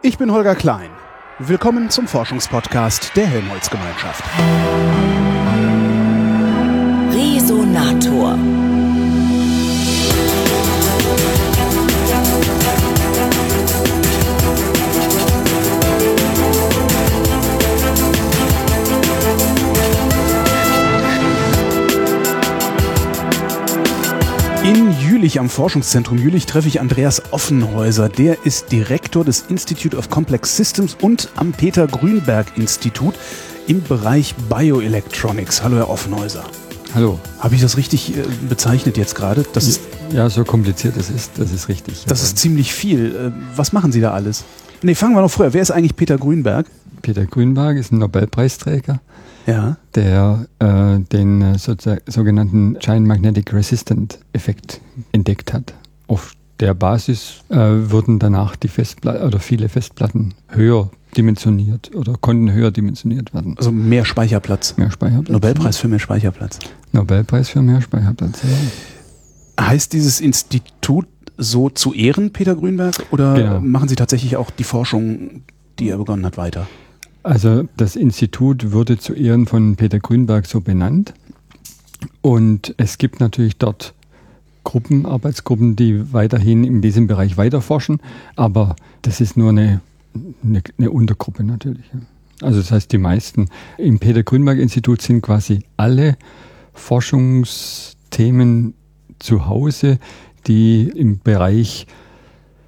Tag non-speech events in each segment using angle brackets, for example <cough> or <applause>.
Ich bin Holger Klein. Willkommen zum Forschungspodcast der Helmholtz-Gemeinschaft. Resonator. Jülich am Forschungszentrum Jülich treffe ich Andreas Offenhäuser. Der ist Direktor des Institute of Complex Systems und am Peter Grünberg Institut im Bereich Bioelectronics. Hallo, Herr Offenhäuser. Hallo. Habe ich das richtig äh, bezeichnet jetzt gerade? Das ist, Ja, so kompliziert es ist, das ist richtig. das ist ziemlich viel. Äh, Was machen Sie da alles? Nee, fangen wir noch früher. Wer ist eigentlich Peter Grünberg? Peter Grünberg ist ein Nobelpreisträger, Ja. der äh, den äh, sogenannten Giant Magnetic Resistant Effekt entdeckt hat. Auf der Basis äh, wurden danach die Festplatten oder viele Festplatten höher dimensioniert oder konnten höher dimensioniert werden. Also mehr Speicherplatz. Mehr Speicherplatz. Nobelpreis für mehr Speicherplatz. Nobelpreis für mehr Speicherplatz. Ja. Heißt dieses Institut so zu Ehren Peter Grünberg oder Genau. machen Sie tatsächlich auch die Forschung, die er begonnen hat, weiter? Also das Institut wurde zu Ehren von Peter Grünberg so benannt. Und es gibt natürlich dort Gruppen, Arbeitsgruppen, die weiterhin in diesem Bereich weiterforschen. Aber das ist nur eine, eine, eine Untergruppe natürlich. Also das heißt, die meisten im Peter Grünberg Institut sind quasi alle Forschungsthemen zu Hause, die im Bereich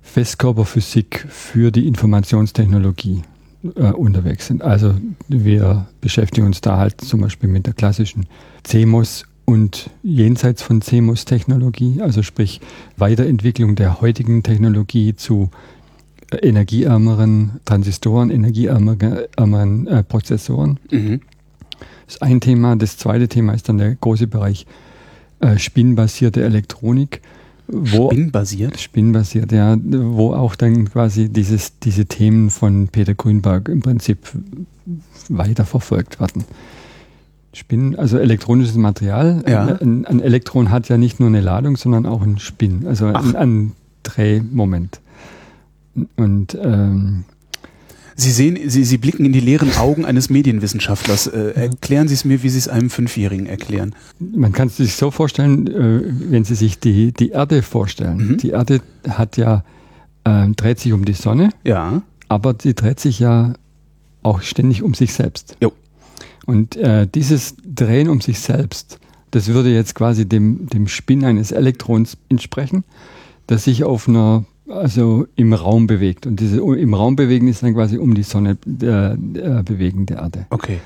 Festkörperphysik für die Informationstechnologie äh, unterwegs sind. Also wir beschäftigen uns da halt zum Beispiel mit der klassischen CMOS und jenseits von CMOS-Technologie, also sprich Weiterentwicklung der heutigen Technologie zu energieärmeren Transistoren, energieärmeren äh, Prozessoren. Mhm. Das ist ein Thema. Das zweite Thema ist dann der große Bereich äh, spinnbasierte Elektronik. Wo, Spinnbasiert? Spinnbasiert, ja, wo auch dann quasi dieses, diese Themen von Peter Grünberg im Prinzip weiterverfolgt werden. Spinn, also elektronisches Material. Ja. Ein, ein Elektron hat ja nicht nur eine Ladung, sondern auch einen Spin, also Ach. ein, ein Drehmoment. Und ähm, Sie sehen, Sie, Sie blicken in die leeren Augen eines Medienwissenschaftlers. Äh, erklären Sie es mir, wie Sie es einem Fünfjährigen erklären. Man kann es sich so vorstellen, äh, wenn Sie sich die, die Erde vorstellen. Mhm. Die Erde hat ja, äh, dreht sich um die Sonne, Ja. aber sie dreht sich ja auch ständig um sich selbst. Jo. Und äh, dieses Drehen um sich selbst, das würde jetzt quasi dem, dem Spin eines Elektrons entsprechen, das sich auf einer, also im Raum bewegt. Und diese im Raum bewegen ist dann quasi um die Sonne äh, äh, bewegen der Erde. Okay.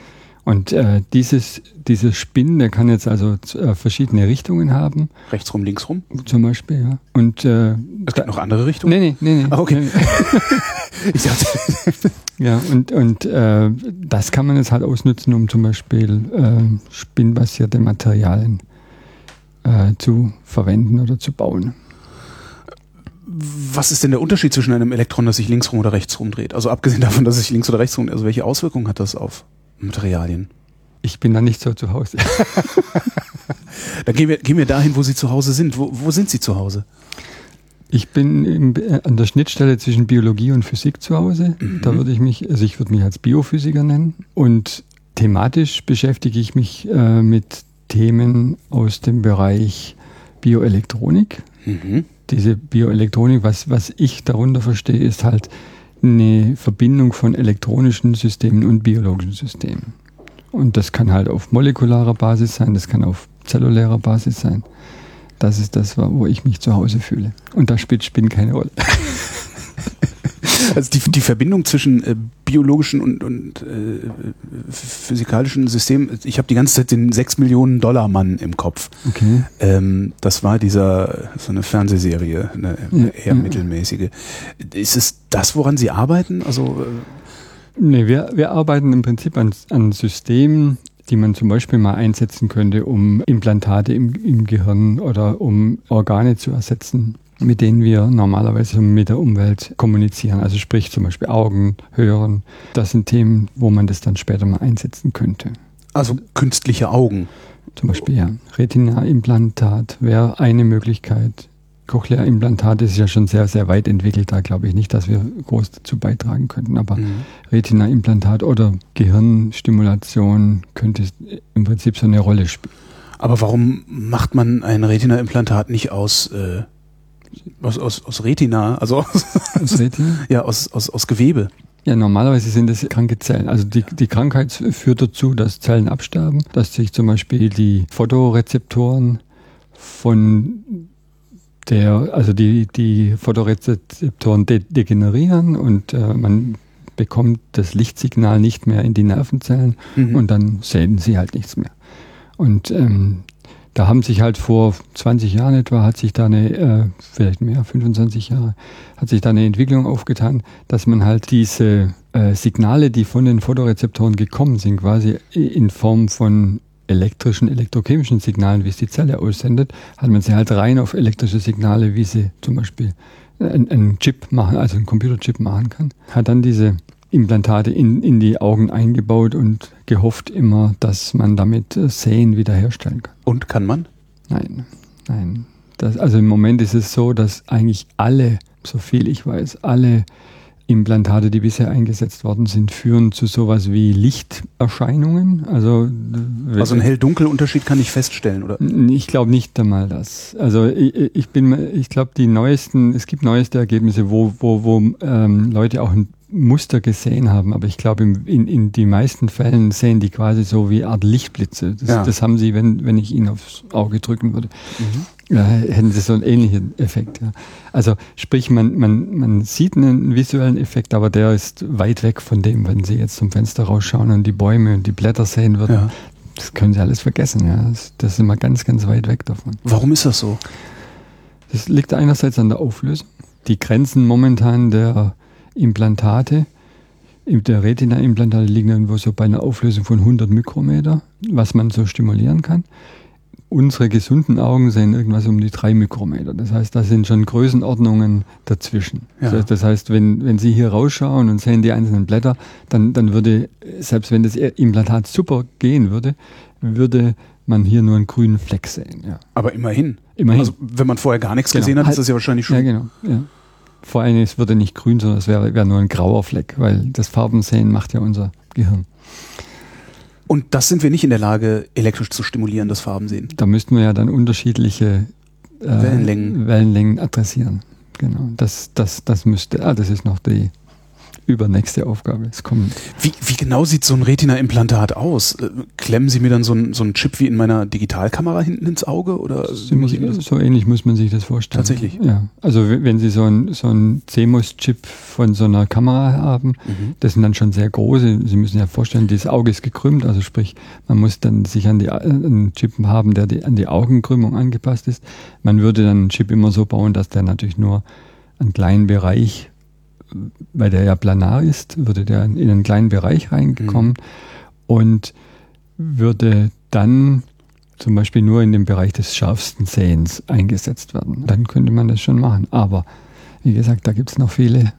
Und äh, dieses, dieses Spin, der kann jetzt also äh, verschiedene Richtungen haben, Rechts rum, links rum. zum Beispiel, ja. Und äh, Es gibt noch andere Richtungen. nee, nee, nee, nee. Ah, okay. Nee, <laughs> Ich dachte, Ja, und, und äh, das kann man jetzt halt ausnutzen, um zum Beispiel äh, spinnbasierte Materialien äh, zu verwenden oder zu bauen. Was ist denn der Unterschied zwischen einem Elektron, das sich links rum oder rechts rum dreht? Also abgesehen davon, dass es sich links oder rechts rum, also welche Auswirkungen hat das auf Materialien? Ich bin da nicht so zu Hause. <laughs> Dann gehen wir, gehen wir dahin, wo Sie zu Hause sind. Wo, wo sind Sie zu Hause? Ich bin im, äh, an der Schnittstelle zwischen Biologie und Physik zu Hause. Da würde ich mich, also ich würde mich als Biophysiker nennen. Und thematisch beschäftige ich mich äh, mit Themen aus dem Bereich Bioelektronik. Mhm. Diese Bioelektronik, was, was ich darunter verstehe, ist halt eine Verbindung von elektronischen Systemen und biologischen Systemen. Und das kann halt auf molekularer Basis sein, das kann auf zellulärer Basis sein. Das ist das, wo ich mich zu Hause fühle. Und da spielt Spinn keine Rolle. <laughs> Also die, die Verbindung zwischen äh, biologischen und, und äh, physikalischen Systemen, ich habe die ganze Zeit den 6 Millionen Dollar Mann im Kopf. Okay. Ähm, das war dieser, so eine Fernsehserie, eine eher mittelmäßige. Ist es das, woran Sie arbeiten? Also äh, Nee, wir, wir arbeiten im Prinzip an, an Systemen, die man zum Beispiel mal einsetzen könnte, um Implantate im, im Gehirn oder um Organe zu ersetzen, mit denen wir normalerweise mit der Umwelt kommunizieren. Also sprich zum Beispiel Augen, Hören. Das sind Themen, wo man das dann später mal einsetzen könnte. Also künstliche Augen. Zum Beispiel ja, Retina-Implantat wäre eine Möglichkeit. Cochlea-Implantat ist ja schon sehr, sehr weit entwickelt. Da glaube ich nicht, dass wir groß dazu beitragen könnten. Aber mhm. Retina-Implantat oder Gehirnstimulation könnte im Prinzip so eine Rolle spielen. Aber warum macht man ein Retina-Implantat nicht aus, äh, aus, aus, aus Retina? Also aus, aus Retina? <laughs> ja, aus, aus, aus Gewebe. Ja, normalerweise sind es kranke Zellen. Also die, die Krankheit führt dazu, dass Zellen absterben, dass sich zum Beispiel die Photorezeptoren von der, also die, die Photorezeptoren de degenerieren und äh, man bekommt das Lichtsignal nicht mehr in die Nervenzellen mhm. und dann sehen sie halt nichts mehr. Und ähm, da haben sich halt vor 20 Jahren etwa, hat sich da eine, äh, vielleicht mehr, 25 Jahre, hat sich da eine Entwicklung aufgetan, dass man halt diese äh, Signale, die von den Photorezeptoren gekommen sind, quasi in Form von elektrischen, elektrochemischen Signalen, wie es die Zelle aussendet, hat man sie halt rein auf elektrische Signale, wie sie zum Beispiel einen Chip machen, also einen Computerchip machen kann. Hat dann diese Implantate in, in die Augen eingebaut und gehofft immer, dass man damit äh, Sehen wiederherstellen kann. Und kann man? Nein, nein. Das, also im Moment ist es so, dass eigentlich alle, so viel ich weiß, alle Implantate, die bisher eingesetzt worden sind, führen zu sowas wie Lichterscheinungen. Also, also einen Hell-Dunkel-Unterschied kann ich feststellen, oder? Ich glaube nicht einmal das. Also ich, ich bin, ich glaube, die neuesten, es gibt neueste Ergebnisse, wo, wo, wo ähm, Leute auch ein Muster gesehen haben, aber ich glaube, in, in die meisten Fällen sehen die quasi so wie Art Lichtblitze. Das, ja. das haben sie, wenn, wenn ich ihnen aufs Auge drücken würde. Mhm. Ja, hätten sie so einen ähnlichen Effekt. Ja. Also sprich, man, man, man sieht einen visuellen Effekt, aber der ist weit weg von dem, wenn Sie jetzt zum Fenster rausschauen und die Bäume und die Blätter sehen würden. Ja. Das können Sie alles vergessen. Ja. Das, das ist immer ganz, ganz weit weg davon. Warum ist das so? Das liegt einerseits an der Auflösung. Die Grenzen momentan der Implantate. Der Retina-Implantate liegen irgendwo so bei einer Auflösung von 100 Mikrometer, was man so stimulieren kann. Unsere gesunden Augen sehen irgendwas um die 3 Mikrometer. Das heißt, da sind schon Größenordnungen dazwischen. Ja. Das heißt, wenn, wenn Sie hier rausschauen und sehen die einzelnen Blätter, dann, dann würde, selbst wenn das Implantat super gehen würde, würde man hier nur einen grünen Fleck sehen. Ja. Aber immerhin. Immerhin. Also wenn man vorher gar nichts genau. gesehen hat, ist das ja wahrscheinlich schon. Ja, genau. Ja. Vor allem, es würde nicht grün, sondern es wäre wär nur ein grauer Fleck, weil das Farbensehen macht ja unser Gehirn. Und das sind wir nicht in der Lage, elektrisch zu stimulieren, das Farbensehen. Da müssten wir ja dann unterschiedliche äh, Wellenlängen. Wellenlängen adressieren. Genau. Das, das, das müsste, ah, das ist noch die übernächste Aufgabe. Es kommen. Wie, wie genau sieht so ein Retina-Implantat aus? Äh, klemmen Sie mir dann so einen so Chip wie in meiner Digitalkamera hinten ins Auge? Oder so ähnlich muss man sich das vorstellen. Tatsächlich? Ja. Also wenn Sie so ein, so ein CMOS-Chip von so einer Kamera haben, mhm. das sind dann schon sehr große. Sie müssen ja vorstellen, das Auge ist gekrümmt, also sprich, man muss dann sich an die, einen Chip haben, der die, an die Augenkrümmung angepasst ist. Man würde dann einen Chip immer so bauen, dass der natürlich nur einen kleinen Bereich weil der ja planar ist, würde der in einen kleinen Bereich reingekommen mhm. und würde dann zum Beispiel nur in dem Bereich des scharfsten Sehens eingesetzt werden. Dann könnte man das schon machen. Aber wie gesagt, da gibt es noch viele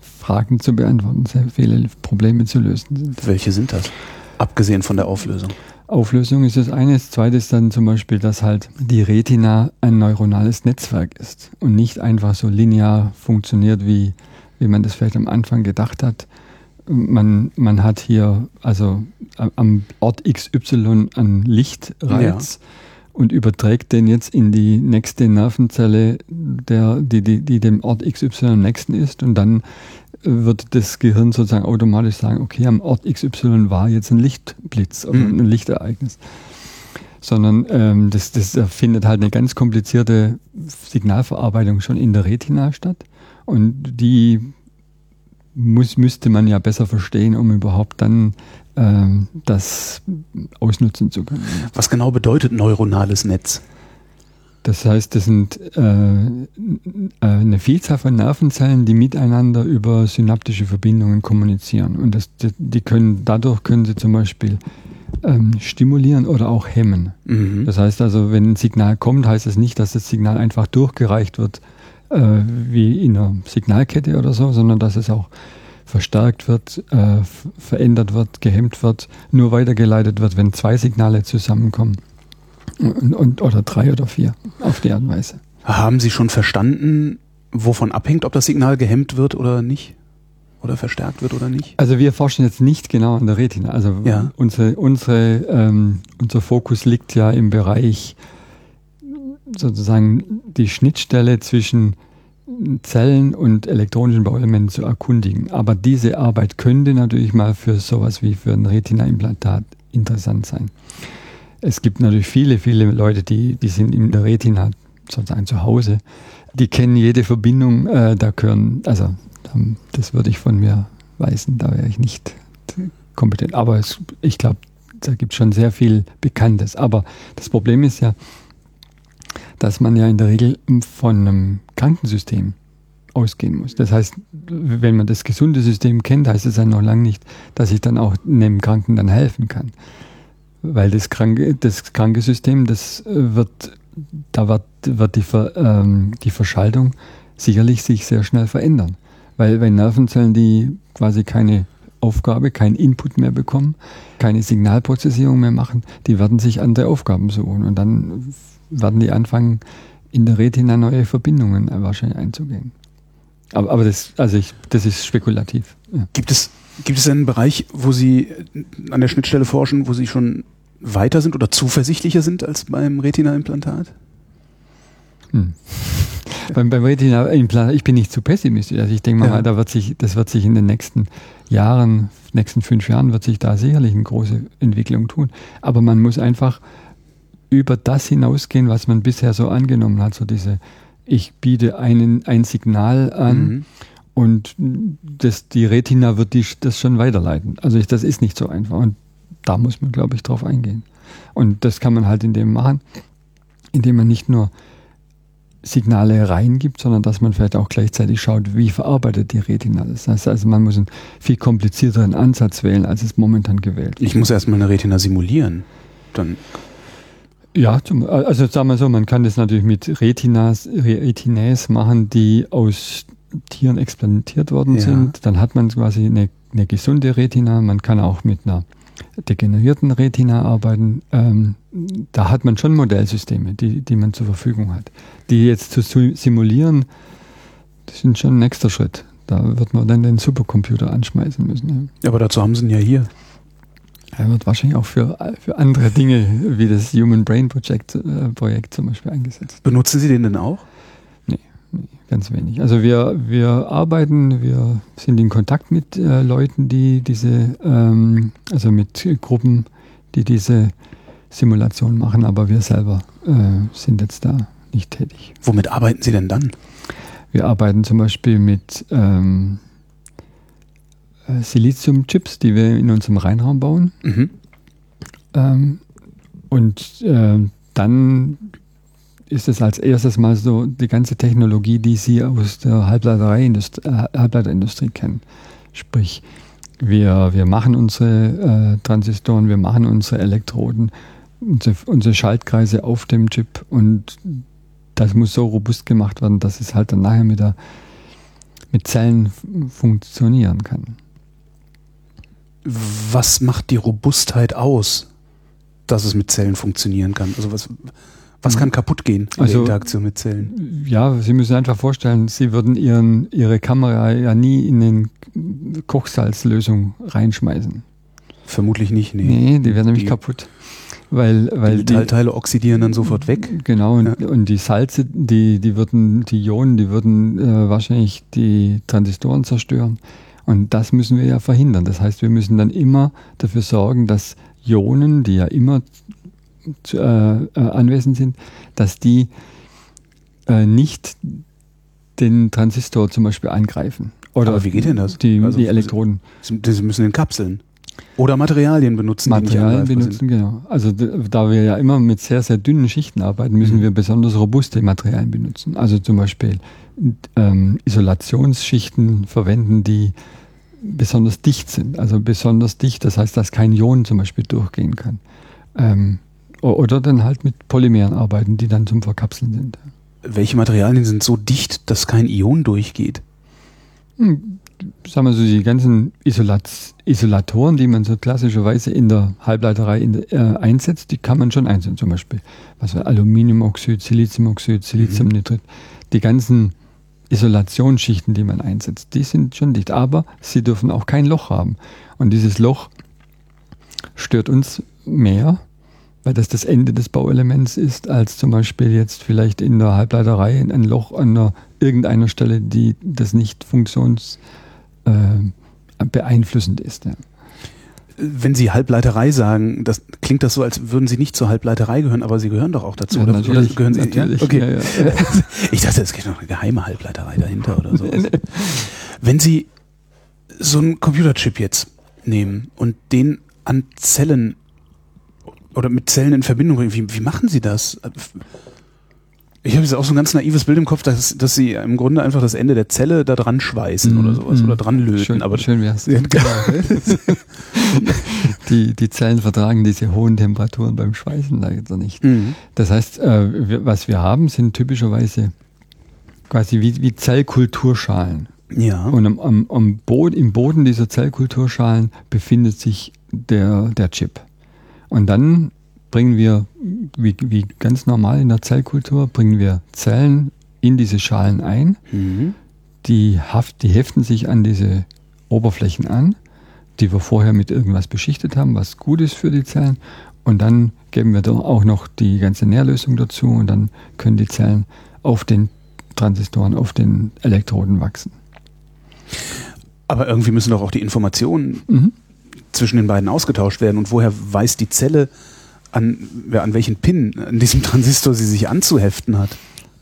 Fragen zu beantworten, sehr viele Probleme zu lösen. Welche sind das? Abgesehen von der Auflösung. Auflösung ist das eine. Das zweite ist dann zum Beispiel, dass halt die Retina ein neuronales Netzwerk ist und nicht einfach so linear funktioniert wie wie man das vielleicht am Anfang gedacht hat. Man, man hat hier also am Ort XY einen Lichtreiz ja. und überträgt den jetzt in die nächste Nervenzelle, der, die, die, die dem Ort XY am nächsten ist. Und dann wird das Gehirn sozusagen automatisch sagen, okay, am Ort XY war jetzt ein Lichtblitz, also mhm. ein Lichtereignis. Sondern ähm, das, das findet halt eine ganz komplizierte Signalverarbeitung schon in der Retina statt. Und die muss, müsste man ja besser verstehen, um überhaupt dann ähm, das ausnutzen zu können. Was genau bedeutet neuronales Netz? Das heißt, das sind äh, äh, eine Vielzahl von Nervenzellen, die miteinander über synaptische Verbindungen kommunizieren. Und das, die können, dadurch können sie zum Beispiel ähm, stimulieren oder auch hemmen. Mhm. Das heißt also, wenn ein Signal kommt, heißt es das nicht, dass das Signal einfach durchgereicht wird äh, wie in einer Signalkette oder so, sondern dass es auch verstärkt wird, äh, verändert wird, gehemmt wird, nur weitergeleitet wird, wenn zwei Signale zusammenkommen. Und, und, oder drei oder vier, auf die Art und Weise. Haben Sie schon verstanden, wovon abhängt, ob das Signal gehemmt wird oder nicht? Oder verstärkt wird oder nicht? Also wir forschen jetzt nicht genau an der Retina. Also Ja. unsere, unsere, ähm, unser Fokus liegt ja im Bereich sozusagen die Schnittstelle zwischen Zellen und elektronischen Bauelementen zu erkundigen. Aber diese Arbeit könnte natürlich mal für sowas wie für ein Retina-Implantat interessant sein. Es gibt natürlich viele, viele Leute, die, die sind in der Retina sozusagen zu Hause. Die kennen jede Verbindung, äh, da gehören, also ähm, das würde ich von mir weisen, da wäre ich nicht kompetent. Aber es, ich glaube, da gibt es schon sehr viel Bekanntes. Aber das Problem ist ja, dass man ja in der Regel von einem Krankensystem ausgehen muss. Das heißt, wenn man das gesunde System kennt, heißt es ja noch lange nicht, dass ich dann auch einem Kranken dann helfen kann. Weil das kranke, das kranke System, das wird, da wird, wird die, Ver, ähm, die Verschaltung sicherlich sich sehr schnell verändern. Weil bei Nervenzellen, die quasi keine Aufgabe, keinen Input mehr bekommen, keine Signalprozessierung mehr machen, die werden sich andere Aufgaben suchen und dann werden die anfangen, in der Retina neue Verbindungen wahrscheinlich einzugehen. Aber, aber das, also ich, das ist spekulativ. Ja. Gibt es, gibt es einen Bereich, wo Sie an der Schnittstelle forschen, wo Sie schon weiter sind oder zuversichtlicher sind als beim Retina-Implantat? Hm. <laughs> beim, beim Retina-Implantat, ich bin nicht zu pessimistisch. Also ich denke mal, Ja. da wird sich, das wird sich in den nächsten Jahren, nächsten fünf Jahren, wird sich da sicherlich eine große Entwicklung tun. Aber man muss einfach über das hinausgehen, was man bisher so angenommen hat. So diese, ich biete einen, ein Signal an Mhm. und das, die Retina wird die, das schon weiterleiten. Also ich, das ist nicht so einfach. Und da muss man, glaube ich, drauf eingehen. Und das kann man halt in dem machen, indem man nicht nur Signale reingibt, sondern dass man vielleicht auch gleichzeitig schaut, wie verarbeitet die Retina das. Heißt also, man muss einen viel komplizierteren Ansatz wählen, als es momentan gewählt wird. Ich muss erstmal eine Retina simulieren. Dann Ja, zum, also sagen wir so, man kann das natürlich mit Retinas, Retinäs machen, die aus Tieren experimentiert worden Ja. sind. Dann hat man quasi eine, eine gesunde Retina. Man kann auch mit einer degenerierten Retina arbeiten. Ähm, da hat man schon Modellsysteme, die, die man zur Verfügung hat. Die jetzt zu simulieren, das sind schon ein nächster Schritt. Da wird man dann den Supercomputer anschmeißen müssen. Ja. aber dazu haben Sie ihn ja hier. Er wird wahrscheinlich auch für, für andere Dinge wie das Human Brain Project, äh, Projekt zum Beispiel eingesetzt. Benutzen Sie den denn auch? Nee, ganz wenig. Also wir, wir arbeiten, wir sind in Kontakt mit äh, Leuten, die diese, ähm, also mit Gruppen, die diese Simulation machen, aber wir selber äh, sind jetzt da nicht tätig. Womit arbeiten Sie denn dann? Wir arbeiten zum Beispiel mit ähm, äh, Silizium-Chips, die wir in unserem Reinraum bauen. Mhm. Ähm, und ähm, dann ist es als erstes mal so die ganze Technologie, die Sie aus der äh, Halbleiterindustrie kennen. Sprich, wir, wir machen unsere äh, Transistoren, wir machen unsere Elektroden, unsere, unsere Schaltkreise auf dem Chip und das muss so robust gemacht werden, dass es halt dann nachher mit, der, mit Zellen funktionieren kann. Was macht die Robustheit aus, dass es mit Zellen funktionieren kann? Also was, was kann kaputt gehen in Also- der Interaktion mit Zellen? Ja, Sie müssen einfach vorstellen, Sie würden Ihren, Ihre Kamera ja nie in den Kochsalzlösung reinschmeißen. Vermutlich nicht, nee. Nee, die wäre nämlich Die- kaputt. Weil, weil die Metallteile oxidieren dann sofort weg. Genau, und, und die Salze, die, die würden, die Ionen, die würden äh, wahrscheinlich die Transistoren zerstören. Und das müssen wir ja verhindern. Das heißt, wir müssen dann immer dafür sorgen, dass Ionen, die ja immer zu, äh, äh, anwesend sind, dass die äh, nicht den Transistor zum Beispiel angreifen. Oder Aber wie geht denn das? Die, Also- die Elektroden. Sie sie müssen in Kapseln. Oder Materialien benutzen, die Materialien benutzen, genau. Also da wir ja immer mit sehr, sehr dünnen Schichten arbeiten, müssen Mhm. wir besonders robuste Materialien benutzen. Also zum Beispiel ähm, Isolationsschichten verwenden, die besonders dicht sind. Also besonders dicht, das heißt, dass kein Ion zum Beispiel durchgehen kann. Ähm, oder dann halt mit Polymeren arbeiten, die dann zum Verkapseln sind. sind. Welche Materialien sind so dicht, dass kein Ion durchgeht? Hm, sagen wir so, die ganzen Isolat Isolatoren, die man so klassischerweise in der Halbleiterei in der, äh, einsetzt, die kann man schon einsetzen. Zum Beispiel was Aluminiumoxid, Siliziumoxid, Siliziumnitrit. Mhm. Die ganzen Isolationsschichten, die man einsetzt, die sind schon dicht. Aber sie dürfen auch kein Loch haben. Und dieses Loch stört uns mehr, weil das das Ende des Bauelements ist, als zum Beispiel jetzt vielleicht in der Halbleiterei ein Loch an einer, irgendeiner Stelle, die das nicht funktions äh, ist. Ja. Wenn Sie Halbleiterei sagen, das klingt das so, als würden Sie nicht zur Halbleiterei gehören, aber Sie gehören doch auch dazu. Ja, oder, natürlich, gehören Sie? Natürlich, ja? Okay. Ja, ja. <laughs> Ich dachte, es gibt noch eine geheime Halbleiterei dahinter oder so. Wenn Sie so einen Computerchip jetzt nehmen und den an Zellen oder mit Zellen in Verbindung bringen, wie, wie machen Sie das? Ich habe jetzt auch so ein ganz naives Bild im Kopf, dass, dass sie im Grunde einfach das Ende der Zelle da dran schweißen mm, oder sowas mm. oder dran löten. Schön, aber schön wär's. Ja, genau. <laughs> die, die Zellen vertragen diese hohen Temperaturen beim Schweißen leider nicht. Mm. Das heißt, äh, wir, was wir haben, sind typischerweise quasi wie, wie Zellkulturschalen. Ja. Und am, am, am Boden, im Boden dieser Zellkulturschalen befindet sich der, der Chip. Und dann bringen wir, wie, wie ganz normal in der Zellkultur, bringen wir Zellen in diese Schalen ein. Mhm. Die, haft, die heften sich an diese Oberflächen an, die wir vorher mit irgendwas beschichtet haben, was gut ist für die Zellen. Und dann geben wir da auch noch die ganze Nährlösung dazu und dann können die Zellen auf den Transistoren, auf den Elektroden wachsen. Aber irgendwie müssen doch auch die Informationen mhm. zwischen den beiden ausgetauscht werden. Und woher weiß die Zelle, an, an welchen Pin an diesem <laughs> Transistor sie sich anzuheften hat.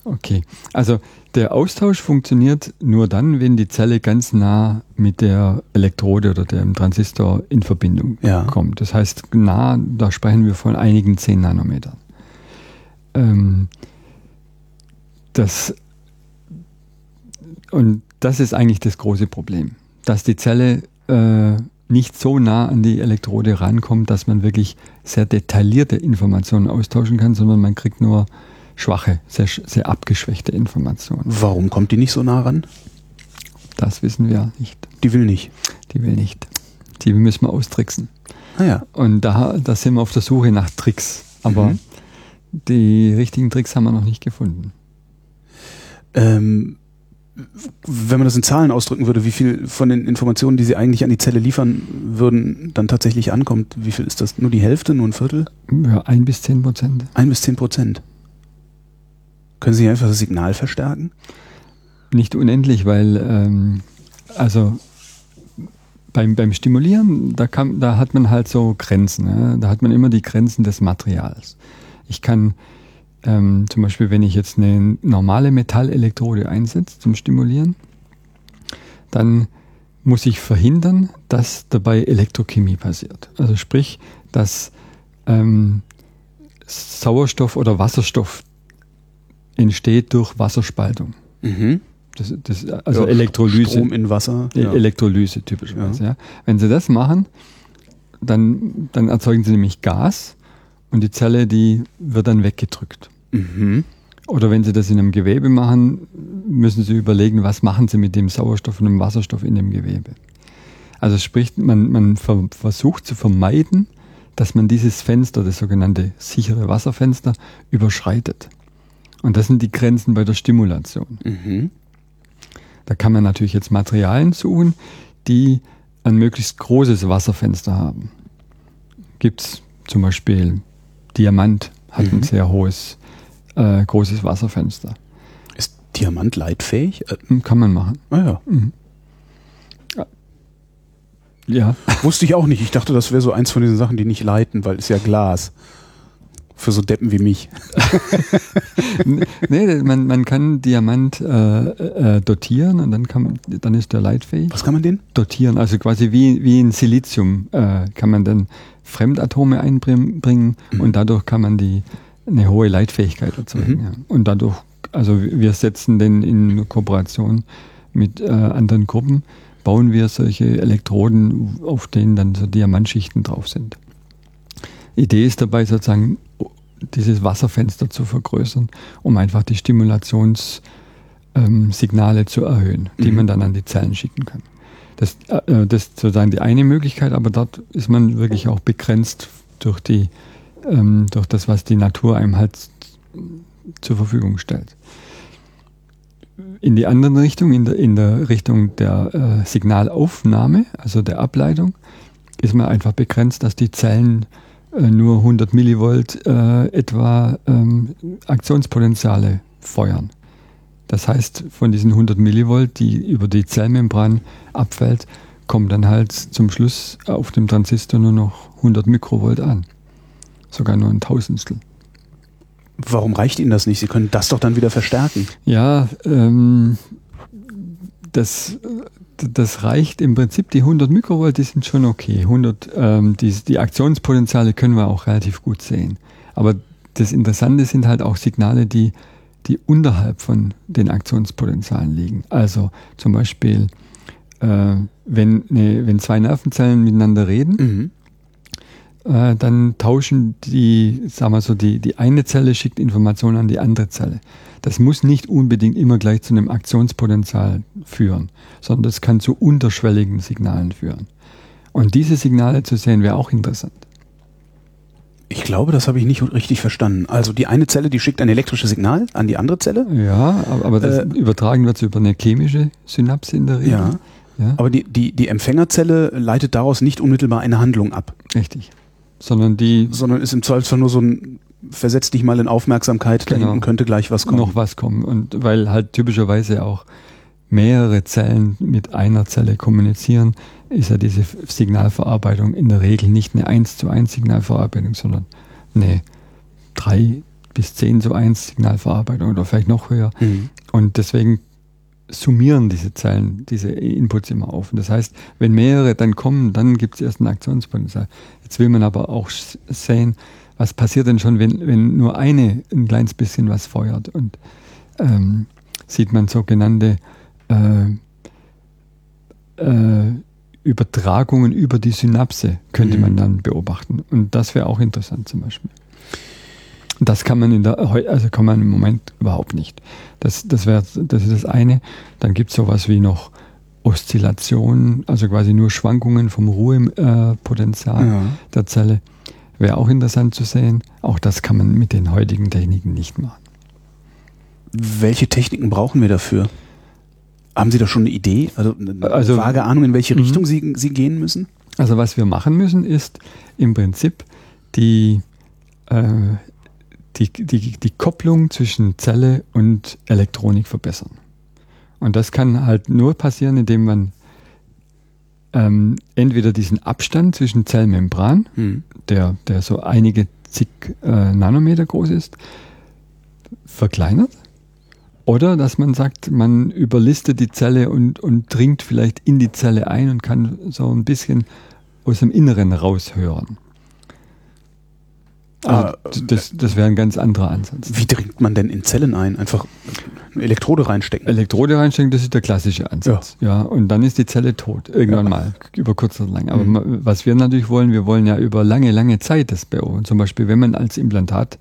Okay, also der Austausch funktioniert nur dann, wenn die Zelle ganz nah mit der Elektrode oder dem Transistor in Verbindung ja. kommt. Das heißt, nah, da sprechen wir von einigen 10 Nanometern. Ähm, das, und das ist eigentlich das große Problem, dass die Zelle äh, nicht so nah an die Elektrode rankommt, dass man wirklich sehr detaillierte Informationen austauschen kann, sondern man kriegt nur schwache, sehr, sehr abgeschwächte Informationen. Warum kommt die nicht so nah ran? Das wissen wir nicht. Die will nicht. Die will nicht. Die müssen wir austricksen. Ah ja. Und da, da sind wir auf der Suche nach Tricks. Aber mhm. die richtigen Tricks haben wir noch nicht gefunden. Ähm, wenn man das in Zahlen ausdrücken würde, wie viel von den Informationen, die sie eigentlich an die Zelle liefern würden, dann tatsächlich ankommt, wie viel ist das? Nur die Hälfte, nur ein Viertel? Ja, ein bis zehn Prozent. Ein bis zehn Prozent. Können Sie einfach das Signal verstärken? Nicht unendlich, weil ähm, also beim, beim Stimulieren, da, kann, da hat man halt so Grenzen. Ja? Da hat man immer die Grenzen des Materials. Ich kann ähm, zum Beispiel, wenn ich jetzt eine normale Metallelektrode einsetze zum Stimulieren, dann muss ich verhindern, dass dabei Elektrochemie passiert. Also sprich, dass ähm, Sauerstoff oder Wasserstoff entsteht durch Wasserspaltung. Mhm. Das, das, also ja, Elektrolyse. Strom in Wasser. Ja. Elektrolyse typischerweise. Ja. Wenn Sie das machen, dann, dann erzeugen Sie nämlich Gas und die Zelle, die wird dann weggedrückt. Mhm. Oder wenn Sie das in einem Gewebe machen, müssen Sie überlegen, was machen Sie mit dem Sauerstoff und dem Wasserstoff in dem Gewebe. Also sprich, man, man ver versucht zu vermeiden, dass man dieses Fenster, das sogenannte sichere Wasserfenster, überschreitet. Und das sind die Grenzen bei der Stimulation. Mhm. Da kann man natürlich jetzt Materialien suchen, die ein möglichst großes Wasserfenster haben. Gibt es zum Beispiel Diamant, hat mhm. ein sehr hohes äh, großes Wasserfenster. Ist Diamant leitfähig? Äh, hm, kann man machen. Ah ja. Mhm. Ja. <laughs> Wusste ich auch nicht. Ich dachte, das wäre so eins von diesen Sachen, die nicht leiten, weil es ja Glas. Für so Deppen wie mich. <laughs> nee, man, man kann Diamant äh, äh, dotieren und dann, kann, dann ist der leitfähig. Was kann man den? Dotieren, also quasi wie, wie in Silizium äh, kann man dann Fremdatome einbringen mhm. und dadurch kann man die eine hohe Leitfähigkeit erzeugen. Mhm. Ja. Und dadurch, also wir setzen den in Kooperation mit äh, anderen Gruppen, bauen wir solche Elektroden, auf denen dann so Diamantschichten drauf sind. Idee ist dabei sozusagen, dieses Wasserfenster zu vergrößern, um einfach die Stimulationssignale ähm, zu erhöhen, die mhm. man dann an die Zellen schicken kann. Das, äh, das ist sozusagen die eine Möglichkeit, aber dort ist man wirklich auch begrenzt durch die, ähm, durch das, was die Natur einem halt zur Verfügung stellt. In die andere Richtung, in der, in der Richtung der äh, Signalaufnahme, also der Ableitung, ist man einfach begrenzt, dass die Zellen äh, nur 100 Millivolt äh, etwa ähm, Aktionspotenziale feuern. Das heißt, von diesen 100 Millivolt, die über die Zellmembran abfällt, kommt dann halt zum Schluss auf dem Transistor nur noch 100 Mikrovolt an. Sogar nur ein Tausendstel. Warum reicht Ihnen das nicht? Sie können das doch dann wieder verstärken. Ja, ähm, das, das reicht im Prinzip. Die 100 Mikrovolt, die sind schon okay. 100, ähm, die, die Aktionspotenziale können wir auch relativ gut sehen. Aber das Interessante sind halt auch Signale, die, die unterhalb von den Aktionspotenzialen liegen. Also zum Beispiel, äh, wenn, ne, wenn zwei Nervenzellen miteinander reden, mhm äh, dann tauschen die, sagen wir so, die, die eine Zelle schickt Informationen an die andere Zelle. Das muss nicht unbedingt immer gleich zu einem Aktionspotenzial führen, sondern das kann zu unterschwelligen Signalen führen. Und diese Signale zu sehen, wäre auch interessant. Ich glaube, das habe ich nicht richtig verstanden. Also die eine Zelle, die schickt ein elektrisches Signal an die andere Zelle. Ja, aber das äh, übertragen wird über eine chemische Synapse in der Regel. Ja, ja. Aber die, die, die Empfängerzelle leitet daraus nicht unmittelbar eine Handlung ab. Richtig sondern die. Sondern ist im Zweifelsfall nur so ein versetzt dich mal in Aufmerksamkeit, genau, da hinten könnte gleich was kommen. Noch was kommen. Und weil halt typischerweise auch mehrere Zellen mit einer Zelle kommunizieren, ist ja diese Signalverarbeitung in der Regel nicht eine 1 zu 1 Signalverarbeitung, sondern eine 3 bis 10 zu 1 Signalverarbeitung oder vielleicht noch höher. Mhm. Und deswegen summieren diese Zellen, diese Inputs immer auf. Und das heißt, wenn mehrere dann kommen, dann gibt es erst ein Aktionspotenzial. Jetzt will man aber auch sehen, was passiert denn schon, wenn, wenn nur eine ein kleines bisschen was feuert. Und ähm, sieht man sogenannte äh, äh, Übertragungen über die Synapse, könnte mhm. man dann beobachten. Und das wäre auch interessant zum Beispiel. Das kann man in der, also kann man im Moment überhaupt nicht. Das, das wäre, das ist das eine. Dann gibt es sowas wie noch Oszillationen, also quasi nur Schwankungen vom Ruhepotenzial ja. der Zelle. Wäre auch interessant zu sehen. Auch das kann man mit den heutigen Techniken nicht machen. Welche Techniken brauchen wir dafür? Haben Sie da schon eine Idee? Also eine also, vage Ahnung, in welche mhm. Richtung Sie, Sie gehen müssen? Also was wir machen müssen, ist im Prinzip die, äh, die, die, die Kopplung zwischen Zelle und Elektronik verbessern. Und das kann halt nur passieren, indem man ähm, entweder diesen Abstand zwischen Zellmembran, hm. der, der so einige zig äh, Nanometer groß ist, verkleinert. Oder dass man sagt, man überlistet die Zelle und, und dringt vielleicht in die Zelle ein und kann so ein bisschen aus dem Inneren raushören. Also das, das wäre ein ganz anderer Ansatz. Wie dringt man denn in Zellen ein? Einfach eine Elektrode reinstecken? Elektrode reinstecken, das ist der klassische Ansatz. Ja, ja und dann ist die Zelle tot, irgendwann ja. mal, über kurz oder lang. Aber mhm. was wir natürlich wollen, wir wollen ja über lange, lange Zeit das beobachten. Zum Beispiel, wenn man als Implantat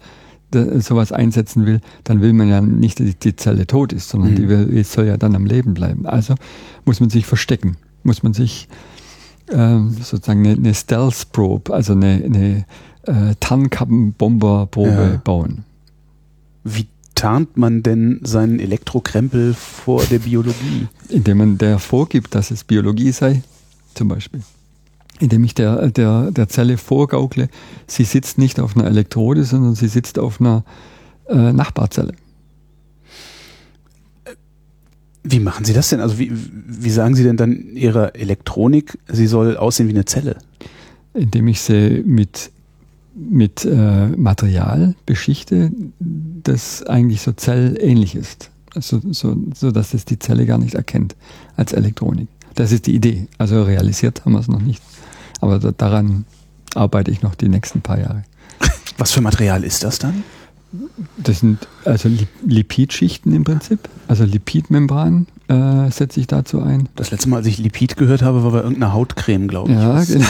sowas einsetzen will, dann will man ja nicht, dass die Zelle tot ist, sondern mhm. die, will, die soll ja dann am Leben bleiben. Also muss man sich verstecken, muss man sich ähm, sozusagen eine, eine Stealth-Probe, also eine, eine äh, Tarnkappenbomberprobe ja. bauen. Wie tarnt man denn seinen Elektrokrempel vor der Biologie? Indem man der vorgibt, dass es Biologie sei, zum Beispiel. Indem ich der, der, der Zelle vorgaukle, sie sitzt nicht auf einer Elektrode, sondern sie sitzt auf einer äh, Nachbarzelle. Wie machen Sie das denn? Also wie, wie sagen Sie denn dann Ihrer Elektronik, sie soll aussehen wie eine Zelle? Indem ich sie mit mit äh, Material beschichte, das eigentlich so zellähnlich ist. Also, so, so dass es die Zelle gar nicht erkennt als Elektronik. Das ist die Idee. Also realisiert haben wir es noch nicht. Aber da, daran arbeite ich noch die nächsten paar Jahre. <laughs> Was für Material ist das dann? Das sind also Lipidschichten im Prinzip, also Lipidmembran äh, setze ich dazu ein. Das letzte Mal, als ich Lipid gehört habe, war bei irgendeiner Hautcreme, glaube ich. Ja, Was genau.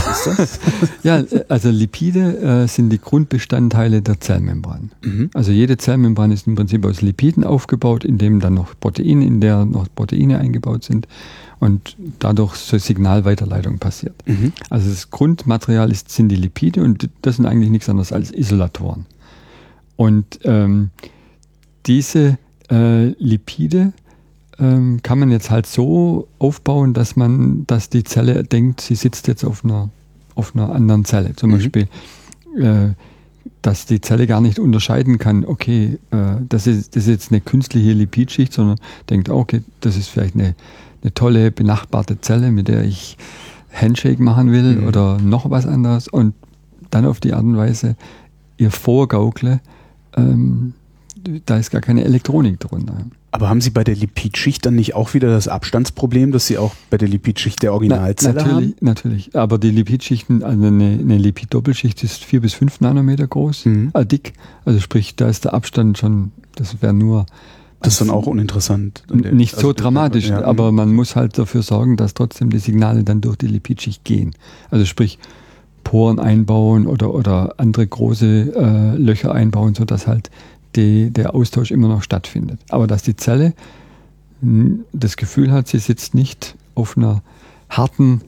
ja, also Lipide äh, sind die Grundbestandteile der Zellmembran. Mhm. Also jede Zellmembran ist im Prinzip aus Lipiden aufgebaut, in dem dann noch Proteine, in der noch Proteine eingebaut sind. und dadurch so Signalweiterleitung passiert. Mhm. Also das Grundmaterial ist, sind die Lipide und das sind eigentlich nichts anderes als Isolatoren. Und ähm, diese äh, Lipide ähm, kann man jetzt halt so aufbauen, dass man, dass die Zelle denkt, sie sitzt jetzt auf einer, auf einer anderen Zelle. Zum mhm. Beispiel, äh, dass die Zelle gar nicht unterscheiden kann, okay, äh, das, ist, das ist jetzt eine künstliche Lipidschicht, sondern denkt, okay, das ist vielleicht eine, eine tolle benachbarte Zelle, mit der ich Handshake machen will mhm. oder noch was anderes und dann auf die Art und Weise ihr vorgaukle, ähm, da ist gar keine Elektronik drunter. Aber haben Sie bei der Lipidschicht dann nicht auch wieder das Abstandsproblem, dass Sie auch bei der Lipidschicht der Originalzelle Na, natürlich, haben? Natürlich, aber die Lipidschichten, also eine, eine Lipid-Doppelschicht ist vier bis fünf Nanometer groß, mhm. äh, dick. Also sprich, da ist der Abstand schon, das wäre nur das ist dann auch uninteressant. Nicht also so dramatisch, ja. aber man muss halt dafür sorgen, dass trotzdem die Signale dann durch die Lipidschicht gehen. Also sprich, Poren einbauen oder, oder andere große äh, Löcher einbauen, sodass halt die, der Austausch immer noch stattfindet. Aber dass die Zelle das Gefühl hat, sie sitzt nicht auf einer harten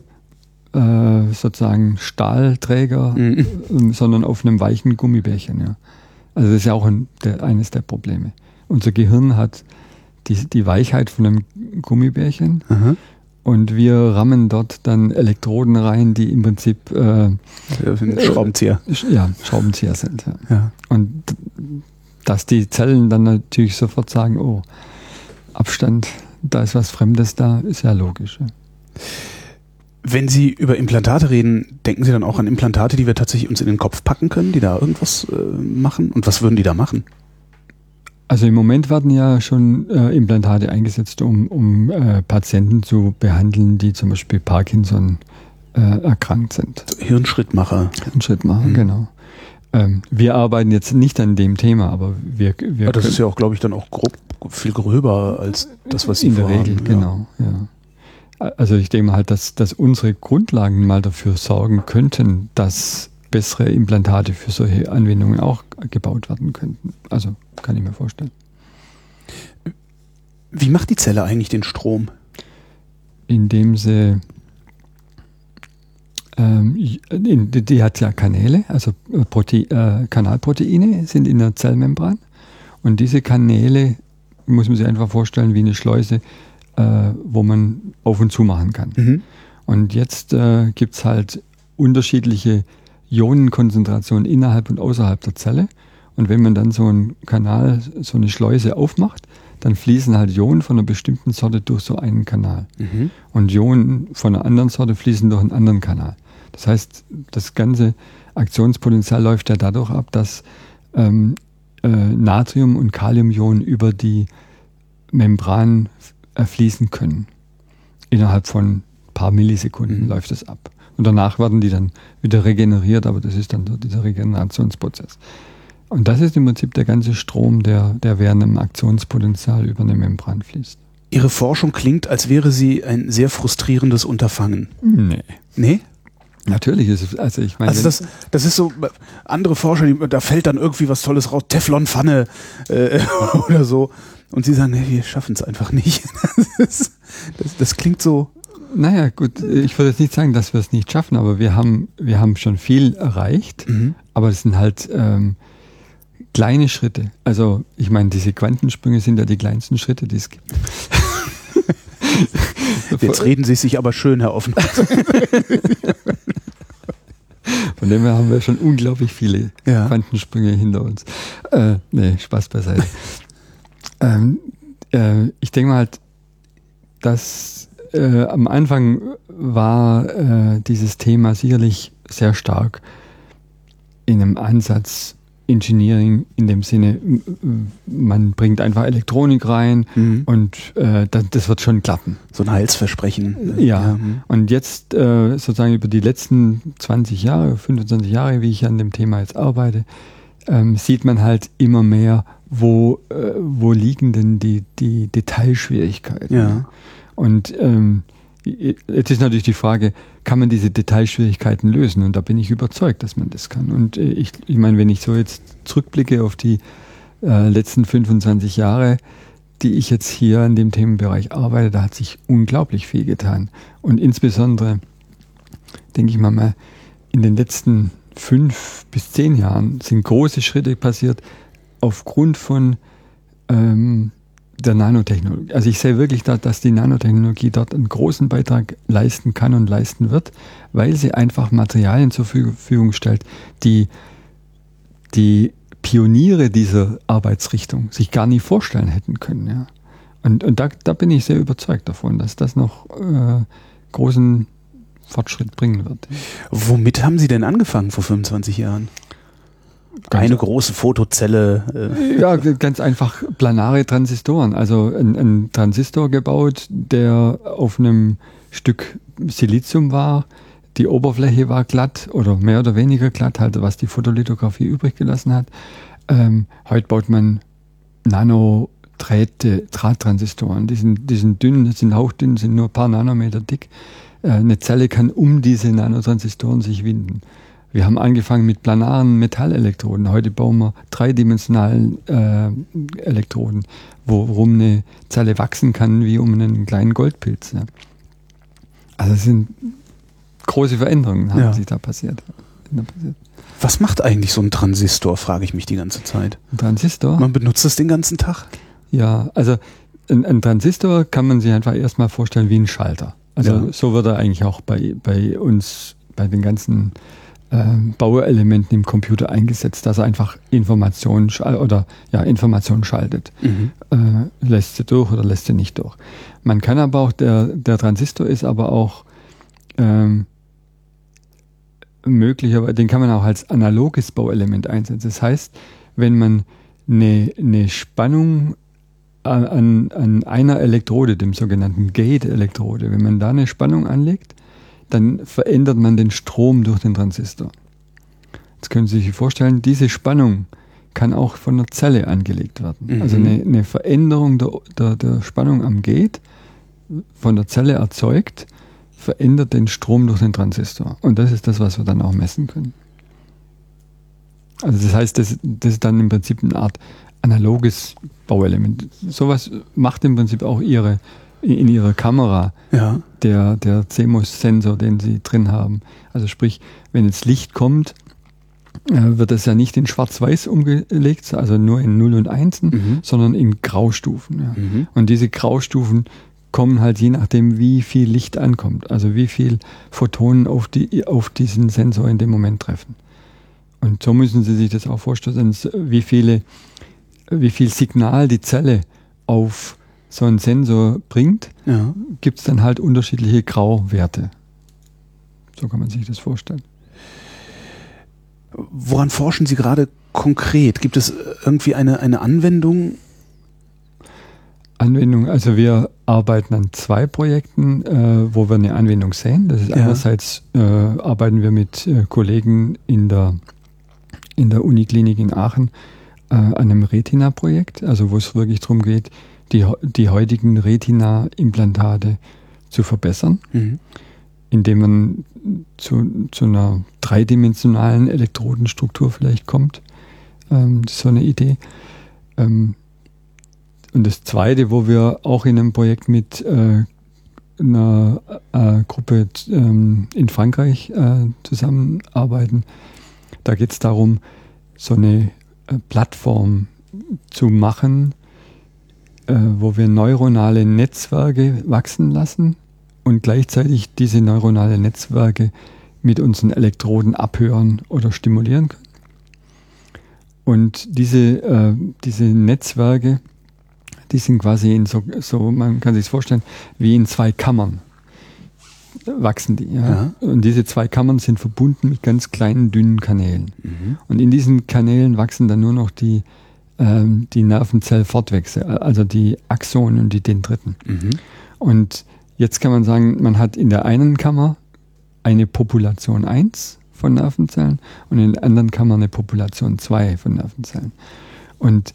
äh, sozusagen Stahlträger, mhm. Ähm, sondern auf einem weichen Gummibärchen. Ja. Also das ist ja auch ein, der, eines der Probleme. Unser Gehirn hat die, die Weichheit von einem Gummibärchen mhm. und wir rammen dort dann Elektroden rein, die im Prinzip äh, Schraubenzieher. Ja, Schraubenzieher sind. Ja. ja. Und dass die Zellen dann natürlich sofort sagen, oh, Abstand, da ist was Fremdes da, ist ja logisch. Ja. Wenn Sie über Implantate reden, denken Sie dann auch an Implantate, die wir tatsächlich uns in den Kopf packen können, die da irgendwas äh, machen? Und was würden die da machen? Also im Moment werden ja schon äh, Implantate eingesetzt, um, um äh, Patienten zu behandeln, die zum Beispiel Parkinson äh, erkrankt sind. Hirnschrittmacher. Hirnschrittmacher, mhm. genau. Ähm, wir arbeiten jetzt nicht an dem Thema, aber wir. wir ja, das ist ja auch, glaube ich, dann auch grob, viel gröber als das, was Sie In der Regel, ja. genau, ja. Also ich denke mal halt, dass, dass unsere Grundlagen mal dafür sorgen könnten, dass bessere Implantate für solche Anwendungen auch gebaut werden könnten. Also kann ich mir vorstellen. Wie macht die Zelle eigentlich den Strom? Indem sie ähm, die, die, hat ja Kanäle, also Prote äh, Kanalproteine sind in der Zellmembran. Und diese Kanäle muss man sich einfach vorstellen wie eine Schleuse, äh, wo man auf und zu machen kann. Mhm. Und jetzt äh, gibt es halt unterschiedliche Ionenkonzentrationen innerhalb und außerhalb der Zelle. Und wenn man dann so einen Kanal, so eine Schleuse aufmacht, dann fließen halt Ionen von einer bestimmten Sorte durch so einen Kanal. Mhm. Und Ionen von einer anderen Sorte fließen durch einen anderen Kanal. Das heißt, das ganze Aktionspotenzial läuft ja dadurch ab, dass ähm, äh, Natrium- und Kaliumionen über die Membran fließen können. Innerhalb von ein paar Millisekunden mhm. läuft es ab. Und danach werden die dann wieder regeneriert, aber das ist dann dieser Regenerationsprozess. Und das ist im Prinzip der ganze Strom, der, der während einem Aktionspotenzial über eine Membran fließt. Ihre Forschung klingt, als wäre sie ein sehr frustrierendes Unterfangen. Nee. Nee? Natürlich ist es, also ich meine. Also das, das ist so, andere Forscher, da fällt dann irgendwie was Tolles raus, Teflonpfanne äh, <laughs> oder so. Und sie sagen, nee, wir schaffen es einfach nicht. <laughs> Das, das, das, klingt so. Naja, gut, ich würde jetzt nicht sagen, dass wir es nicht schaffen, aber wir haben, wir haben schon viel erreicht, mhm. aber es sind halt ähm, kleine Schritte. Also ich meine, diese Quantensprünge sind ja die kleinsten Schritte, die es gibt. <laughs> Jetzt reden Sie sich aber schön, Herr Offen. Von dem her haben wir schon unglaublich viele ja. Quantensprünge hinter uns. Äh, nee, Spaß beiseite. <laughs> ähm, äh, ich denke mal halt, dass äh, am Anfang war äh, dieses Thema sicherlich sehr stark in einem Ansatz Engineering in dem Sinne, man bringt einfach Elektronik rein mhm. und äh, das, das, wird schon klappen. So ein Heilsversprechen. Ja, ja. Mhm. und jetzt äh, sozusagen über die letzten 20 Jahre, 25 Jahre, wie ich an dem Thema jetzt arbeite, ähm, sieht man halt immer mehr, wo, äh, wo liegen denn die, die Detailschwierigkeiten. Ja. Und ähm, Jetzt ist natürlich die Frage, kann man diese Detailschwierigkeiten lösen? Und da bin ich überzeugt, dass man das kann. Und äh, ich, ich meine, wenn ich so jetzt zurückblicke auf die äh, letzten 25 Jahre, die ich jetzt hier in dem Themenbereich arbeite, da hat sich unglaublich viel getan. Und insbesondere, denke ich mal, in den letzten fünf bis zehn Jahren sind große Schritte passiert aufgrund von ähm, der Nanotechnologie. Also ich sehe wirklich, da, dass die Nanotechnologie dort einen großen Beitrag leisten kann und leisten wird, weil sie einfach Materialien zur Verfügung stellt, die die Pioniere dieser Arbeitsrichtung sich gar nie vorstellen hätten können. Ja. Und, und da, da bin ich sehr überzeugt davon, dass das noch äh, großen Fortschritt bringen wird. Womit haben Sie denn angefangen vor 25 Jahren? Ganz Eine große Fotozelle. Äh. Ja, ganz einfach planare Transistoren. Also ein, ein, Transistor gebaut, der auf einem Stück Silizium war. Die Oberfläche war glatt oder mehr oder weniger glatt, halt was die Fotolithografie übrig gelassen hat. Ähm, heute baut man Nanodrähte, Drahttransistoren. Die sind, die sind dünn, sind hauchdünn, sind nur ein paar Nanometer dick. Äh, eine Zelle kann um diese Nanotransistoren sich winden. Wir haben angefangen mit planaren Metallelektroden. Heute bauen wir dreidimensionalen äh, Elektroden, worum eine Zelle wachsen kann wie um einen kleinen Goldpilz. Ja. Also es sind große Veränderungen, haben ja. sich da passiert. Was macht eigentlich so ein Transistor, frage ich mich die ganze Zeit. Ein Transistor? Man benutzt es den ganzen Tag? Ja, also ein, ein Transistor kann man sich einfach erstmal vorstellen wie ein Schalter. Also ja. so wird er eigentlich auch bei, bei uns, bei den ganzen äh, Bauelementen im Computer eingesetzt, dass er einfach Informationen oder ja, Informationen schaltet. Mhm. Äh, lässt sie durch oder lässt sie nicht durch. Man kann aber auch, der, der Transistor ist aber auch ähm, möglicherweise, den kann man auch als analoges Bauelement einsetzen. Das heißt, wenn man eine, eine Spannung an, an einer Elektrode, dem sogenannten Gate-Elektrode, wenn man da eine Spannung anlegt, dann verändert man den Strom durch den Transistor. Jetzt können Sie sich vorstellen, diese Spannung kann auch von der Zelle angelegt werden. Mhm. Also eine, eine Veränderung der, der, der, Spannung am Gate von der Zelle erzeugt, verändert den Strom durch den Transistor. Und das ist das, was wir dann auch messen können. Also das heißt, das, das ist dann im Prinzip eine Art analoges Bauelement. Sowas macht im Prinzip auch ihre in ihrer Kamera ja. der, der CMOS-Sensor, den sie drin haben. Also sprich, wenn jetzt Licht kommt, äh, wird es ja nicht in Schwarz-Weiß umgelegt, also nur in 0 und 1, mhm. sondern in Graustufen. Ja. Mhm. Und diese Graustufen kommen halt je nachdem, wie viel Licht ankommt, also wie viel Photonen auf, die, auf diesen Sensor in dem Moment treffen. Und so müssen Sie sich das auch vorstellen, wie viele wie viel Signal die Zelle auf so einen Sensor bringt, ja. gibt es dann halt unterschiedliche Grauwerte. So kann man sich das vorstellen. Woran forschen Sie gerade konkret? Gibt es irgendwie eine, eine Anwendung? Anwendung, also wir arbeiten an zwei Projekten, äh, wo wir eine Anwendung sehen. Das ist ja. einerseits äh, arbeiten wir mit äh, Kollegen in der, in der Uniklinik in Aachen äh, an einem Retina-Projekt, also wo es wirklich darum geht, die, die heutigen Retina-Implantate zu verbessern, mhm. indem man zu, zu einer dreidimensionalen Elektrodenstruktur vielleicht kommt. Ähm, das ist so eine Idee. Ähm, und das Zweite, wo wir auch in einem Projekt mit äh, einer äh, Gruppe ähm, in Frankreich äh, zusammenarbeiten, da geht es darum, so eine äh, Plattform zu machen, äh, wo wir neuronale Netzwerke wachsen lassen und gleichzeitig diese neuronale Netzwerke mit unseren Elektroden abhören oder stimulieren können. Und diese, äh, diese Netzwerke, die sind quasi in so, so, man kann sich es vorstellen, wie in zwei Kammern wachsen die. Ja? ja? Und diese zwei Kammern sind verbunden mit ganz kleinen, dünnen Kanälen. Mhm. Und in diesen Kanälen wachsen dann nur noch die, ähm, die Nervenzellfortwächse, also die Axonen und die Dendriten. Mhm. Und jetzt kann man sagen, man hat in der einen Kammer eine Population 1 von Nervenzellen und in der anderen Kammer eine Population 2 von Nervenzellen. Und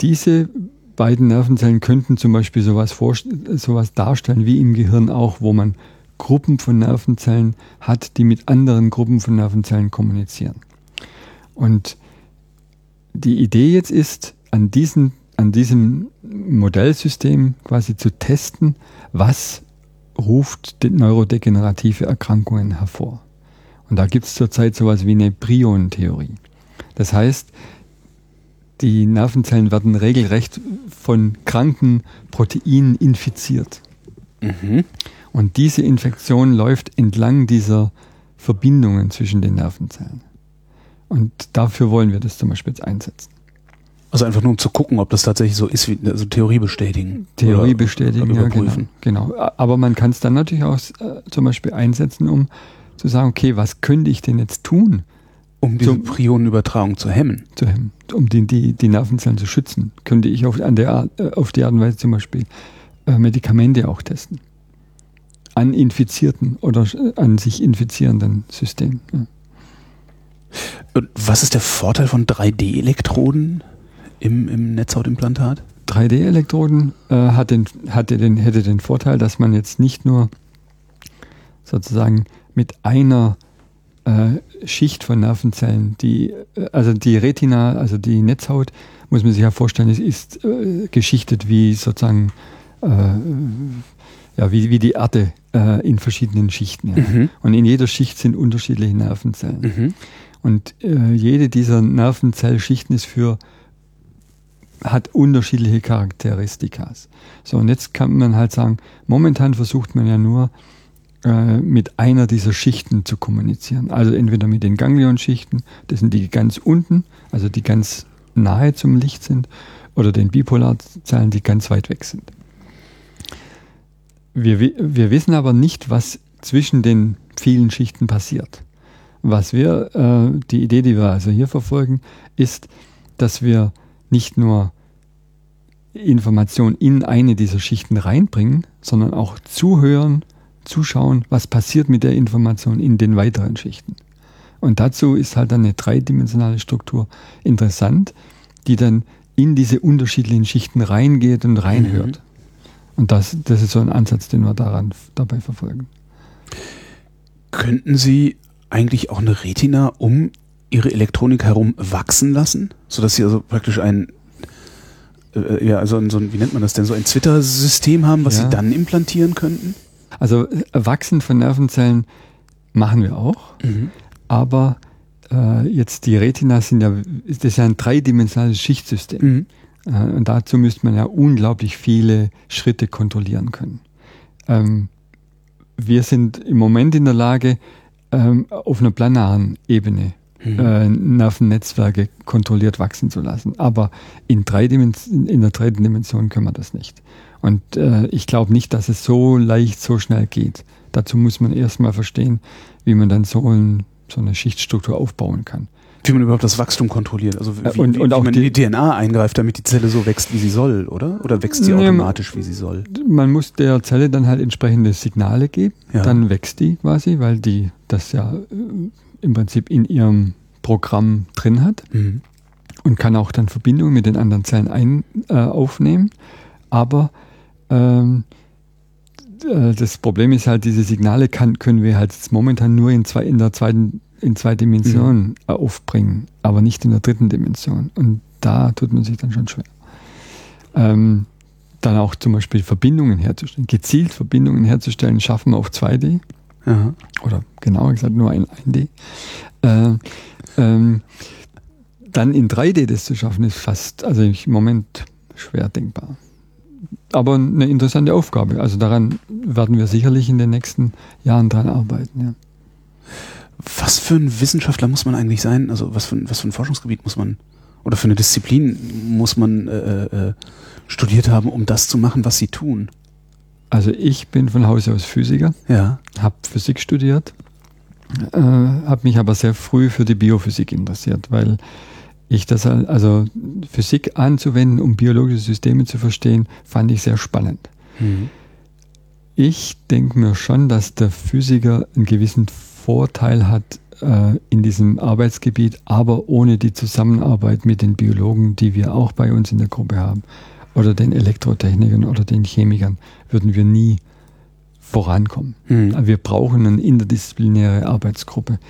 diese beiden Nervenzellen könnten zum Beispiel sowas, sowas darstellen wie im Gehirn auch, wo man Gruppen von Nervenzellen hat, die mit anderen Gruppen von Nervenzellen kommunizieren. Und die Idee jetzt ist, an diesen, an diesem Modellsystem quasi zu testen, was ruft neurodegenerative Erkrankungen hervor. Und da gibt es zurzeit sowas wie eine Prionentheorie. Das heißt, die Nervenzellen werden regelrecht von kranken Proteinen infiziert. Mhm. Und diese Infektion läuft entlang dieser Verbindungen zwischen den Nervenzellen. Und dafür wollen wir das zum Beispiel jetzt einsetzen. Also einfach nur um zu gucken, ob das tatsächlich so ist, wie also Theorie bestätigen. Theorie bestätigen, ja, genau, genau. Aber man kann es dann natürlich auch äh, zum Beispiel einsetzen, um zu sagen, okay, was könnte ich denn jetzt tun? Um diese Prionenübertragung zu hemmen. Zu hemmen. Um die, die, die Nervenzellen zu schützen, könnte ich auf, an der Art, äh, auf die Art und Weise zum Beispiel äh, Medikamente auch testen. An infizierten oder äh, an sich infizierenden Systemen. Ja. Und was ist der Vorteil von 3D-Elektroden im, im Netzhautimplantat? 3D-Elektroden äh, hat den, hatte den, hätte den Vorteil, dass man jetzt nicht nur sozusagen mit einer äh, Schicht von Nervenzellen, die, äh, also die Retina, also die Netzhaut, muss man sich ja vorstellen, ist, ist äh, geschichtet wie sozusagen äh, ja, wie, wie die Erde äh, in verschiedenen Schichten. Ja. Mhm. Und in jeder Schicht sind unterschiedliche Nervenzellen. Mhm. Und äh, jede dieser Nervenzellschichten ist für hat unterschiedliche Charakteristikas. So, und jetzt kann man halt sagen, momentan versucht man ja nur äh, mit einer dieser Schichten zu kommunizieren. Also entweder mit den Ganglionschichten, das sind die ganz unten, also die ganz nahe zum Licht sind, oder den Bipolarzellen, die ganz weit weg sind. Wir, wir wissen aber nicht, was zwischen den vielen Schichten passiert. Was wir, äh, die Idee, die wir also hier verfolgen, ist, dass wir nicht nur Information in eine dieser Schichten reinbringen, sondern auch zuhören, zuschauen, was passiert mit der Information in den weiteren Schichten. Und dazu ist halt eine dreidimensionale Struktur interessant, die dann in diese unterschiedlichen Schichten reingeht und reinhört. Mhm. Und das, das ist so ein Ansatz, den wir daran dabei verfolgen. Könnten Sie eigentlich auch eine Retina um Ihre Elektronik herum wachsen lassen, sodass Sie also praktisch ein äh, ja, also so ein, wie nennt man das denn, so ein Twitter-System haben, was ja. sie dann implantieren könnten? Also Wachsen von Nervenzellen machen wir auch, mhm. aber äh, jetzt die Retina sind ja, das ist ja ein dreidimensionales Schichtsystem. Mhm. Äh, und dazu müsste man ja unglaublich viele Schritte kontrollieren können. Ähm, wir sind im Moment in der Lage, ähm, auf einer planaren Ebene mhm. äh, Nervennetzwerke kontrolliert wachsen zu lassen. Aber in, drei Dimension, in der dritten Dimension können wir das nicht. Und äh, ich glaube nicht, dass es so leicht, so schnell geht. Dazu muss man erstmal verstehen, wie man dann so, ein, so eine Schichtstruktur aufbauen kann. Wie man überhaupt das Wachstum kontrolliert. Also wie, und, wie, und wie man die, in die DNA eingreift, damit die Zelle so wächst, wie sie soll, oder? Oder wächst sie automatisch, wie sie soll? Man muss der Zelle dann halt entsprechende Signale geben. Ja. Dann wächst die quasi, weil die das ja äh, im Prinzip in ihrem Programm drin hat mhm. und kann auch dann Verbindungen mit den anderen Zellen ein, äh, aufnehmen. Aber ähm, äh, das Problem ist halt, diese Signale kann, können wir halt momentan nur in, zwei, in der zweiten in zwei Dimensionen mhm. aufbringen, aber nicht in der dritten Dimension. Und da tut man sich dann schon schwer. Ähm, dann auch zum Beispiel Verbindungen herzustellen, gezielt Verbindungen herzustellen, schaffen wir auf 2D. Aha. Oder genauer gesagt nur in 1D. Äh, ähm, dann in 3D das zu schaffen, ist fast, also im Moment schwer denkbar. Aber eine interessante Aufgabe. Also daran werden wir sicherlich in den nächsten Jahren dran arbeiten. Ja. Was für ein Wissenschaftler muss man eigentlich sein? Also was für, was für ein Forschungsgebiet muss man oder für eine Disziplin muss man äh, äh, studiert haben, um das zu machen, was sie tun? Also ich bin von Hause aus Physiker, ja. habe Physik studiert, äh, habe mich aber sehr früh für die Biophysik interessiert, weil ich das also Physik anzuwenden, um biologische Systeme zu verstehen, fand ich sehr spannend. Mhm. Ich denke mir schon, dass der Physiker einen gewissen Vorteil hat äh, in diesem Arbeitsgebiet, aber ohne die Zusammenarbeit mit den Biologen, die wir auch bei uns in der Gruppe haben, oder den Elektrotechnikern oder den Chemikern, würden wir nie vorankommen. Mhm. Wir brauchen eine interdisziplinäre Arbeitsgruppe.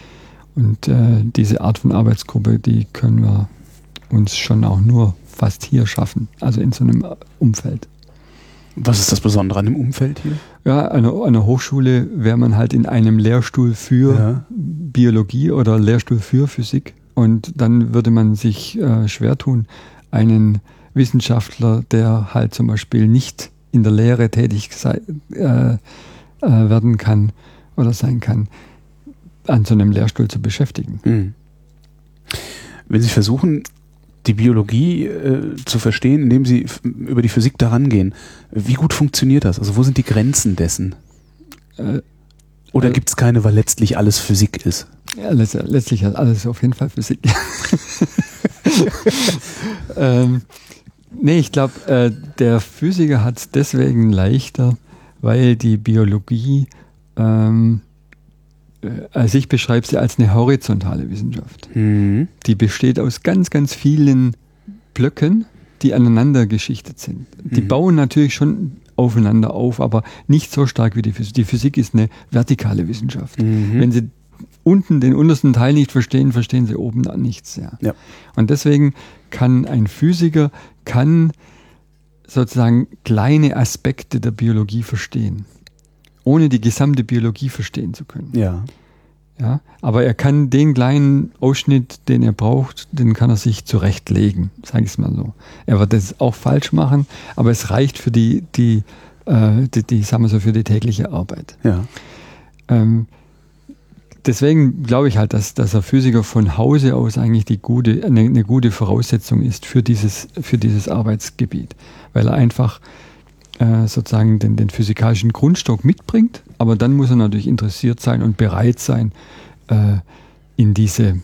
Und äh, diese Art von Arbeitsgruppe, die können wir uns schon auch nur fast hier schaffen, also in so einem Umfeld. Was ist das Besondere an dem Umfeld hier? Ja, an einer, Hochschule wäre man halt in einem Lehrstuhl für ja. Biologie oder Lehrstuhl für Physik und dann würde man sich äh, schwer tun, einen Wissenschaftler, der halt zum Beispiel nicht in der Lehre tätig sei, äh, äh, werden kann oder sein kann, an so einem Lehrstuhl zu beschäftigen. Mhm. Wenn Sie versuchen, die Biologie äh, zu verstehen, indem Sie über die Physik daran gehen, wie gut funktioniert das? Also wo sind die Grenzen dessen? Äh, Oder äh, gibt es keine, weil letztlich alles Physik ist? Ja, letztlich alles auf jeden Fall Physik. <laughs> ähm, nee, ich glaube, äh, der Physiker hat es deswegen leichter, weil die Biologie ähm, äh, also ich beschreibe sie als eine horizontale Wissenschaft. Mhm. Die besteht aus ganz, ganz vielen Blöcken, die aneinander geschichtet sind. Die mhm. bauen natürlich schon aufeinander auf, aber nicht so stark wie die Physik. Die Physik ist eine vertikale Wissenschaft. Mhm. Wenn Sie unten den untersten Teil nicht verstehen, verstehen Sie oben dann nichts. Ja. ja. Und deswegen kann ein Physiker kann sozusagen kleine Aspekte der Biologie verstehen ohne die gesamte Biologie verstehen zu können. Ja. Ja, aber er kann den kleinen Ausschnitt, den er braucht, den kann er sich zurechtlegen, sage ich es mal so. Er wird das auch falsch machen, aber es reicht für die, die, äh, die, die sagen wir so, für die tägliche Arbeit. Ja. Ähm, deswegen glaube ich halt, dass, dass der Physiker von Hause aus eigentlich die gute, eine, eine gute Voraussetzung ist für dieses, für dieses Arbeitsgebiet, weil er einfach äh, sozusagen den, den physikalischen Grundstock mitbringt, aber dann muss er natürlich interessiert sein und bereit sein, äh, in diese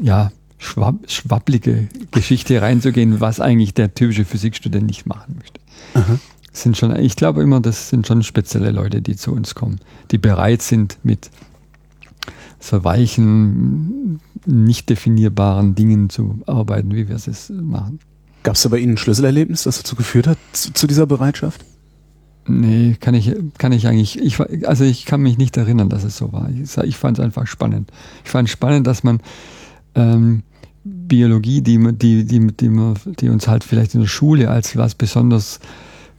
ja, schwab, schwabblige Geschichte reinzugehen, was eigentlich der typische Physikstudent nicht machen möchte. Aha. Sind schon, ich glaube immer, das sind schon spezielle Leute, die zu uns kommen, die bereit sind, mit so weichen, nicht definierbaren Dingen zu arbeiten, wie wir es machen. Gab es da bei Ihnen ein Schlüsselerlebnis, das dazu geführt hat, zu, zu dieser Bereitschaft? Nee, kann ich, kann ich eigentlich, ich, also ich kann mich nicht erinnern, dass es so war. Ich, ich fand es einfach spannend. Ich fand es spannend, dass man ähm, Biologie, die, die, die, die, die uns halt vielleicht in der Schule als was besonders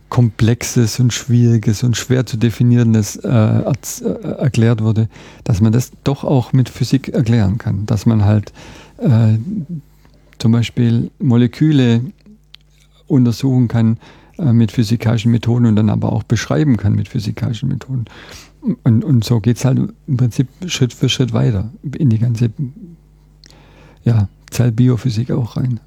Komplexes und Schwieriges und schwer zu definierendes äh, äh, erklärt wurde, dass man das doch auch mit Physik erklären kann. Dass man halt äh, zum Beispiel Moleküle untersuchen kann, mit physikalischen Methoden und dann aber auch beschreiben kann mit physikalischen Methoden. Und, und so geht es halt im Prinzip Schritt für Schritt weiter in die ganze ja, Zellbiophysik auch rein.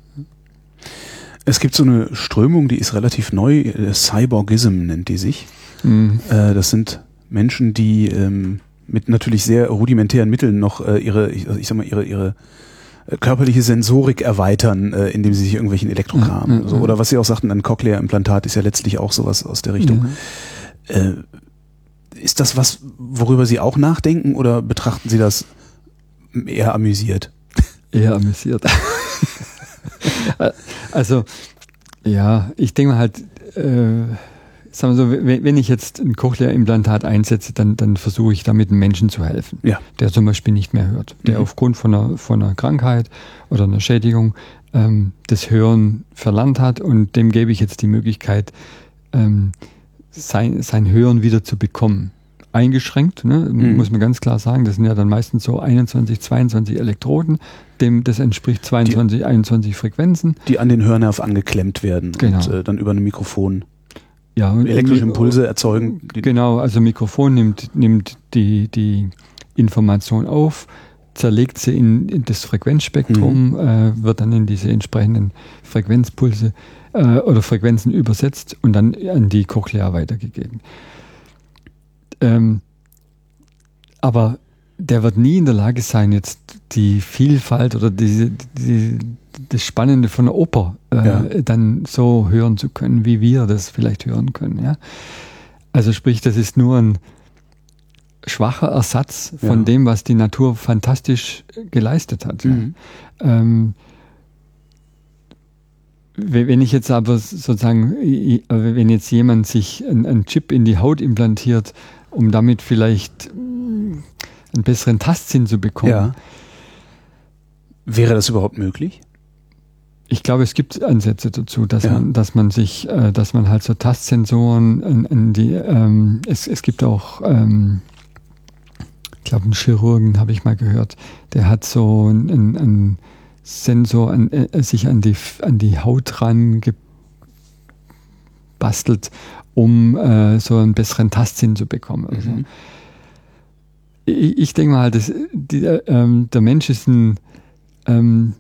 Es gibt so eine Strömung, die ist relativ neu, äh, Cyborgism nennt die sich. Mhm. Äh, das sind Menschen, die ähm, mit natürlich sehr rudimentären Mitteln noch ihre, ich, sag mal, ihre, ihre körperliche Sensorik erweitern, äh, indem sie sich irgendwelchen Elektrokram, ja, so, oder was Sie auch sagten, ein Cochlea-Implantat ist ja letztlich auch sowas aus der Richtung. Äh, ist das was, worüber Sie auch nachdenken oder betrachten Sie das eher amüsiert? Eher amüsiert. <laughs> also, ja, ich denke halt, äh, sagen wir so, wenn ich jetzt ein Cochlea-Implantat einsetze, dann, dann versuche ich damit einem Menschen zu helfen, ja. der zum Beispiel nicht mehr hört, der mhm. aufgrund von einer, von einer Krankheit oder einer Schädigung ähm, das Hören verlernt hat und dem gebe ich jetzt die Möglichkeit, ähm, sein, sein Hören wieder zu bekommen. Eingeschränkt, ne? mhm. muss man ganz klar sagen, das sind ja dann meistens so 21, 22 Elektroden, dem das entspricht 22, die, 21 Frequenzen. Die an den Hörnerv angeklemmt werden genau. und äh, dann über ein Mikrofon ja, elektrische Impulse erzeugen. Genau, also Mikrofon nimmt, nimmt die, die Information auf, zerlegt sie in, in das Frequenzspektrum, mhm. äh, wird dann in diese entsprechenden Frequenzpulse äh, oder Frequenzen übersetzt und dann an die Cochlea weitergegeben. Ähm, aber der wird nie in der Lage sein, jetzt die Vielfalt oder diese, die, das Spannende von der Oper äh, ja. dann so hören zu können, wie wir das vielleicht hören können. Ja? Also sprich, das ist nur ein schwacher Ersatz von ja. dem, was die Natur fantastisch geleistet hat. Mhm. Ähm, wenn ich jetzt aber sozusagen, wenn jetzt jemand sich einen Chip in die Haut implantiert, um damit vielleicht einen besseren Tastsinn zu bekommen. Ja. Wäre das überhaupt möglich? Ich glaube, es gibt Ansätze dazu, dass ja. man, dass man sich, äh, dass man halt so Tastsensoren in, in die, ähm, es, es gibt auch, ähm, ich glaube, einen Chirurgen habe ich mal gehört, der hat so einen, einen Sensor an, äh, sich an die, an die Haut ran gebastelt, um äh, so einen besseren Tastsinn zu bekommen. Also, mhm. ich, ich denke mal, dass die, ähm, der Mensch ist ein ähm,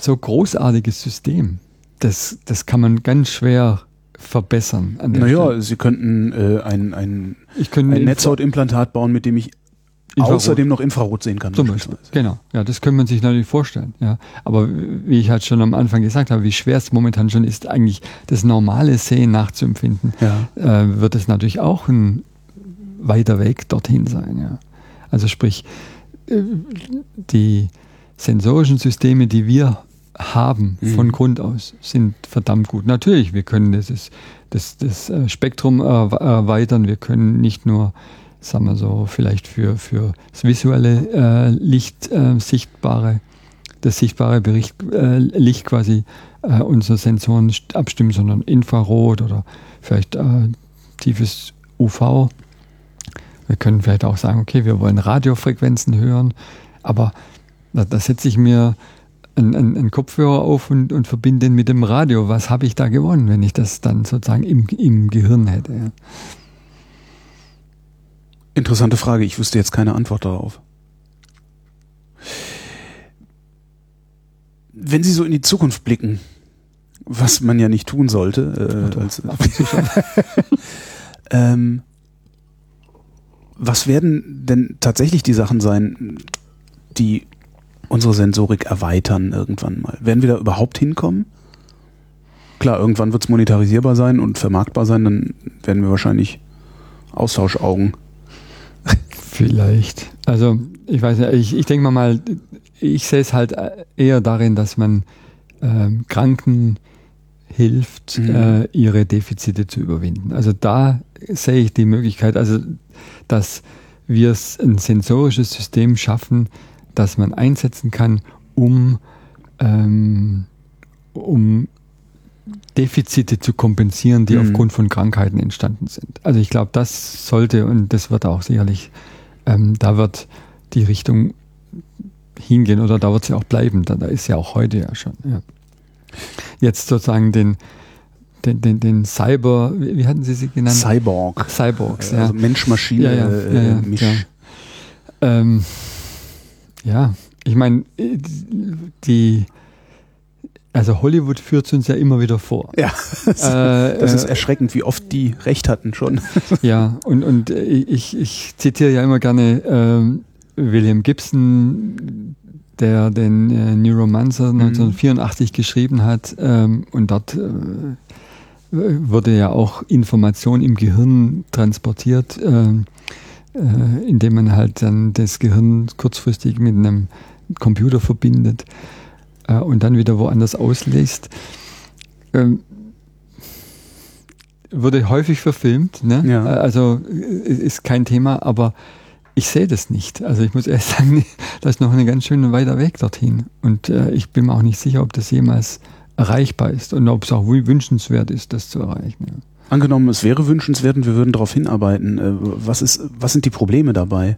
so großartiges System. Das, das kann man ganz schwer verbessern. naja, Stelle. Sie könnten äh, ein, ein, ein Netzhautimplantat bauen, mit dem ich Infrarot. außerdem noch Infrarot sehen kann. Zum Beispiel. Genau, ja, das können man sich natürlich vorstellen. Ja. Aber wie ich halt schon am Anfang gesagt habe, wie schwer es momentan schon ist, eigentlich das normale Sehen nachzuempfinden, ja. äh, wird es natürlich auch ein weiter Weg dorthin sein. Ja. Also sprich, äh, die sensorischen Systeme, die wir haben mhm. von Grund aus, sind verdammt gut. Natürlich, wir können das, das, das äh, Spektrum erweitern, wir können nicht nur, sagen wir so, vielleicht für, für das visuelle äh, Licht äh, sichtbare, das sichtbare Bericht, äh, Licht quasi äh, unsere Sensoren abstimmen, sondern Infrarot oder vielleicht äh, tiefes UV. Wir können vielleicht auch sagen, okay, wir wollen Radiofrequenzen hören, aber da, da setze ich mir einen, einen, Kopfhörer auf und, und verbinde den mit dem Radio. Was habe ich da gewonnen, wenn ich das dann sozusagen im, im Gehirn hätte? Ja. Interessante Frage. Ich wüsste jetzt keine Antwort darauf. Wenn Sie so in die Zukunft blicken, was man ja nicht tun sollte, äh, als, <laughs> ähm, was werden denn tatsächlich die Sachen sein, die unsere Sensorik erweitern irgendwann mal. Werden wir da überhaupt hinkommen? Klar, irgendwann wird es monetarisierbar sein und vermarktbar sein, dann werden wir wahrscheinlich Austauschaugen. <laughs> Vielleicht. Also ich weiß ja, ich, ich denke mal, ich sehe es halt eher darin, dass man ähm, Kranken hilft, mhm. äh, ihre Defizite zu überwinden. Also da sehe ich die Möglichkeit, also dass wir ein sensorisches System schaffen, das man einsetzen kann, um, ähm, um Defizite zu kompensieren, die mhm. aufgrund von Krankheiten entstanden sind. Also ich glaube, das sollte und das wird auch sicherlich, ähm, da wird die Richtung hingehen oder da wird sie auch bleiben. Da, da ist ja auch heute ja schon. Ja. Jetzt sozusagen den, den, den, den Cyber, wie, wie, hatten Sie sie genannt? Cyborg. Cyborgs, ja. Also Mensch-Maschine, ja, ja, ja, ja, Misch. Ähm, ja, ich meine, die, also Hollywood führt uns ja immer wieder vor. Ja, <laughs> das, äh, das ist äh, erschreckend, wie oft die recht hatten schon. <laughs> Ja, und, und ich, ich zitiere ja immer gerne äh, William Gibson, der den äh, Neuromancer mhm. 1984 geschrieben hat. Ähm, und dort äh, wurde ja auch Information im Gehirn transportiert. Äh, äh, indem man halt dann das Gehirn kurzfristig mit einem Computer verbindet äh, und dann wieder woanders auslässt. Ähm, wurde häufig verfilmt, ne? Ja. Äh, also äh, ist kein Thema, aber ich sehe das nicht. Also ich muss ehrlich <laughs> sagen, da ist noch ein ganz schön weiter Weg dorthin. Und äh, ich bin mir auch nicht sicher, ob das jemals erreichbar ist und ob es auch wünschenswert ist, das zu erreichen. Ja. Angenommen, es wäre wünschenswert und wir würden darauf hinarbeiten. Äh, was, ist, was sind die Probleme dabei?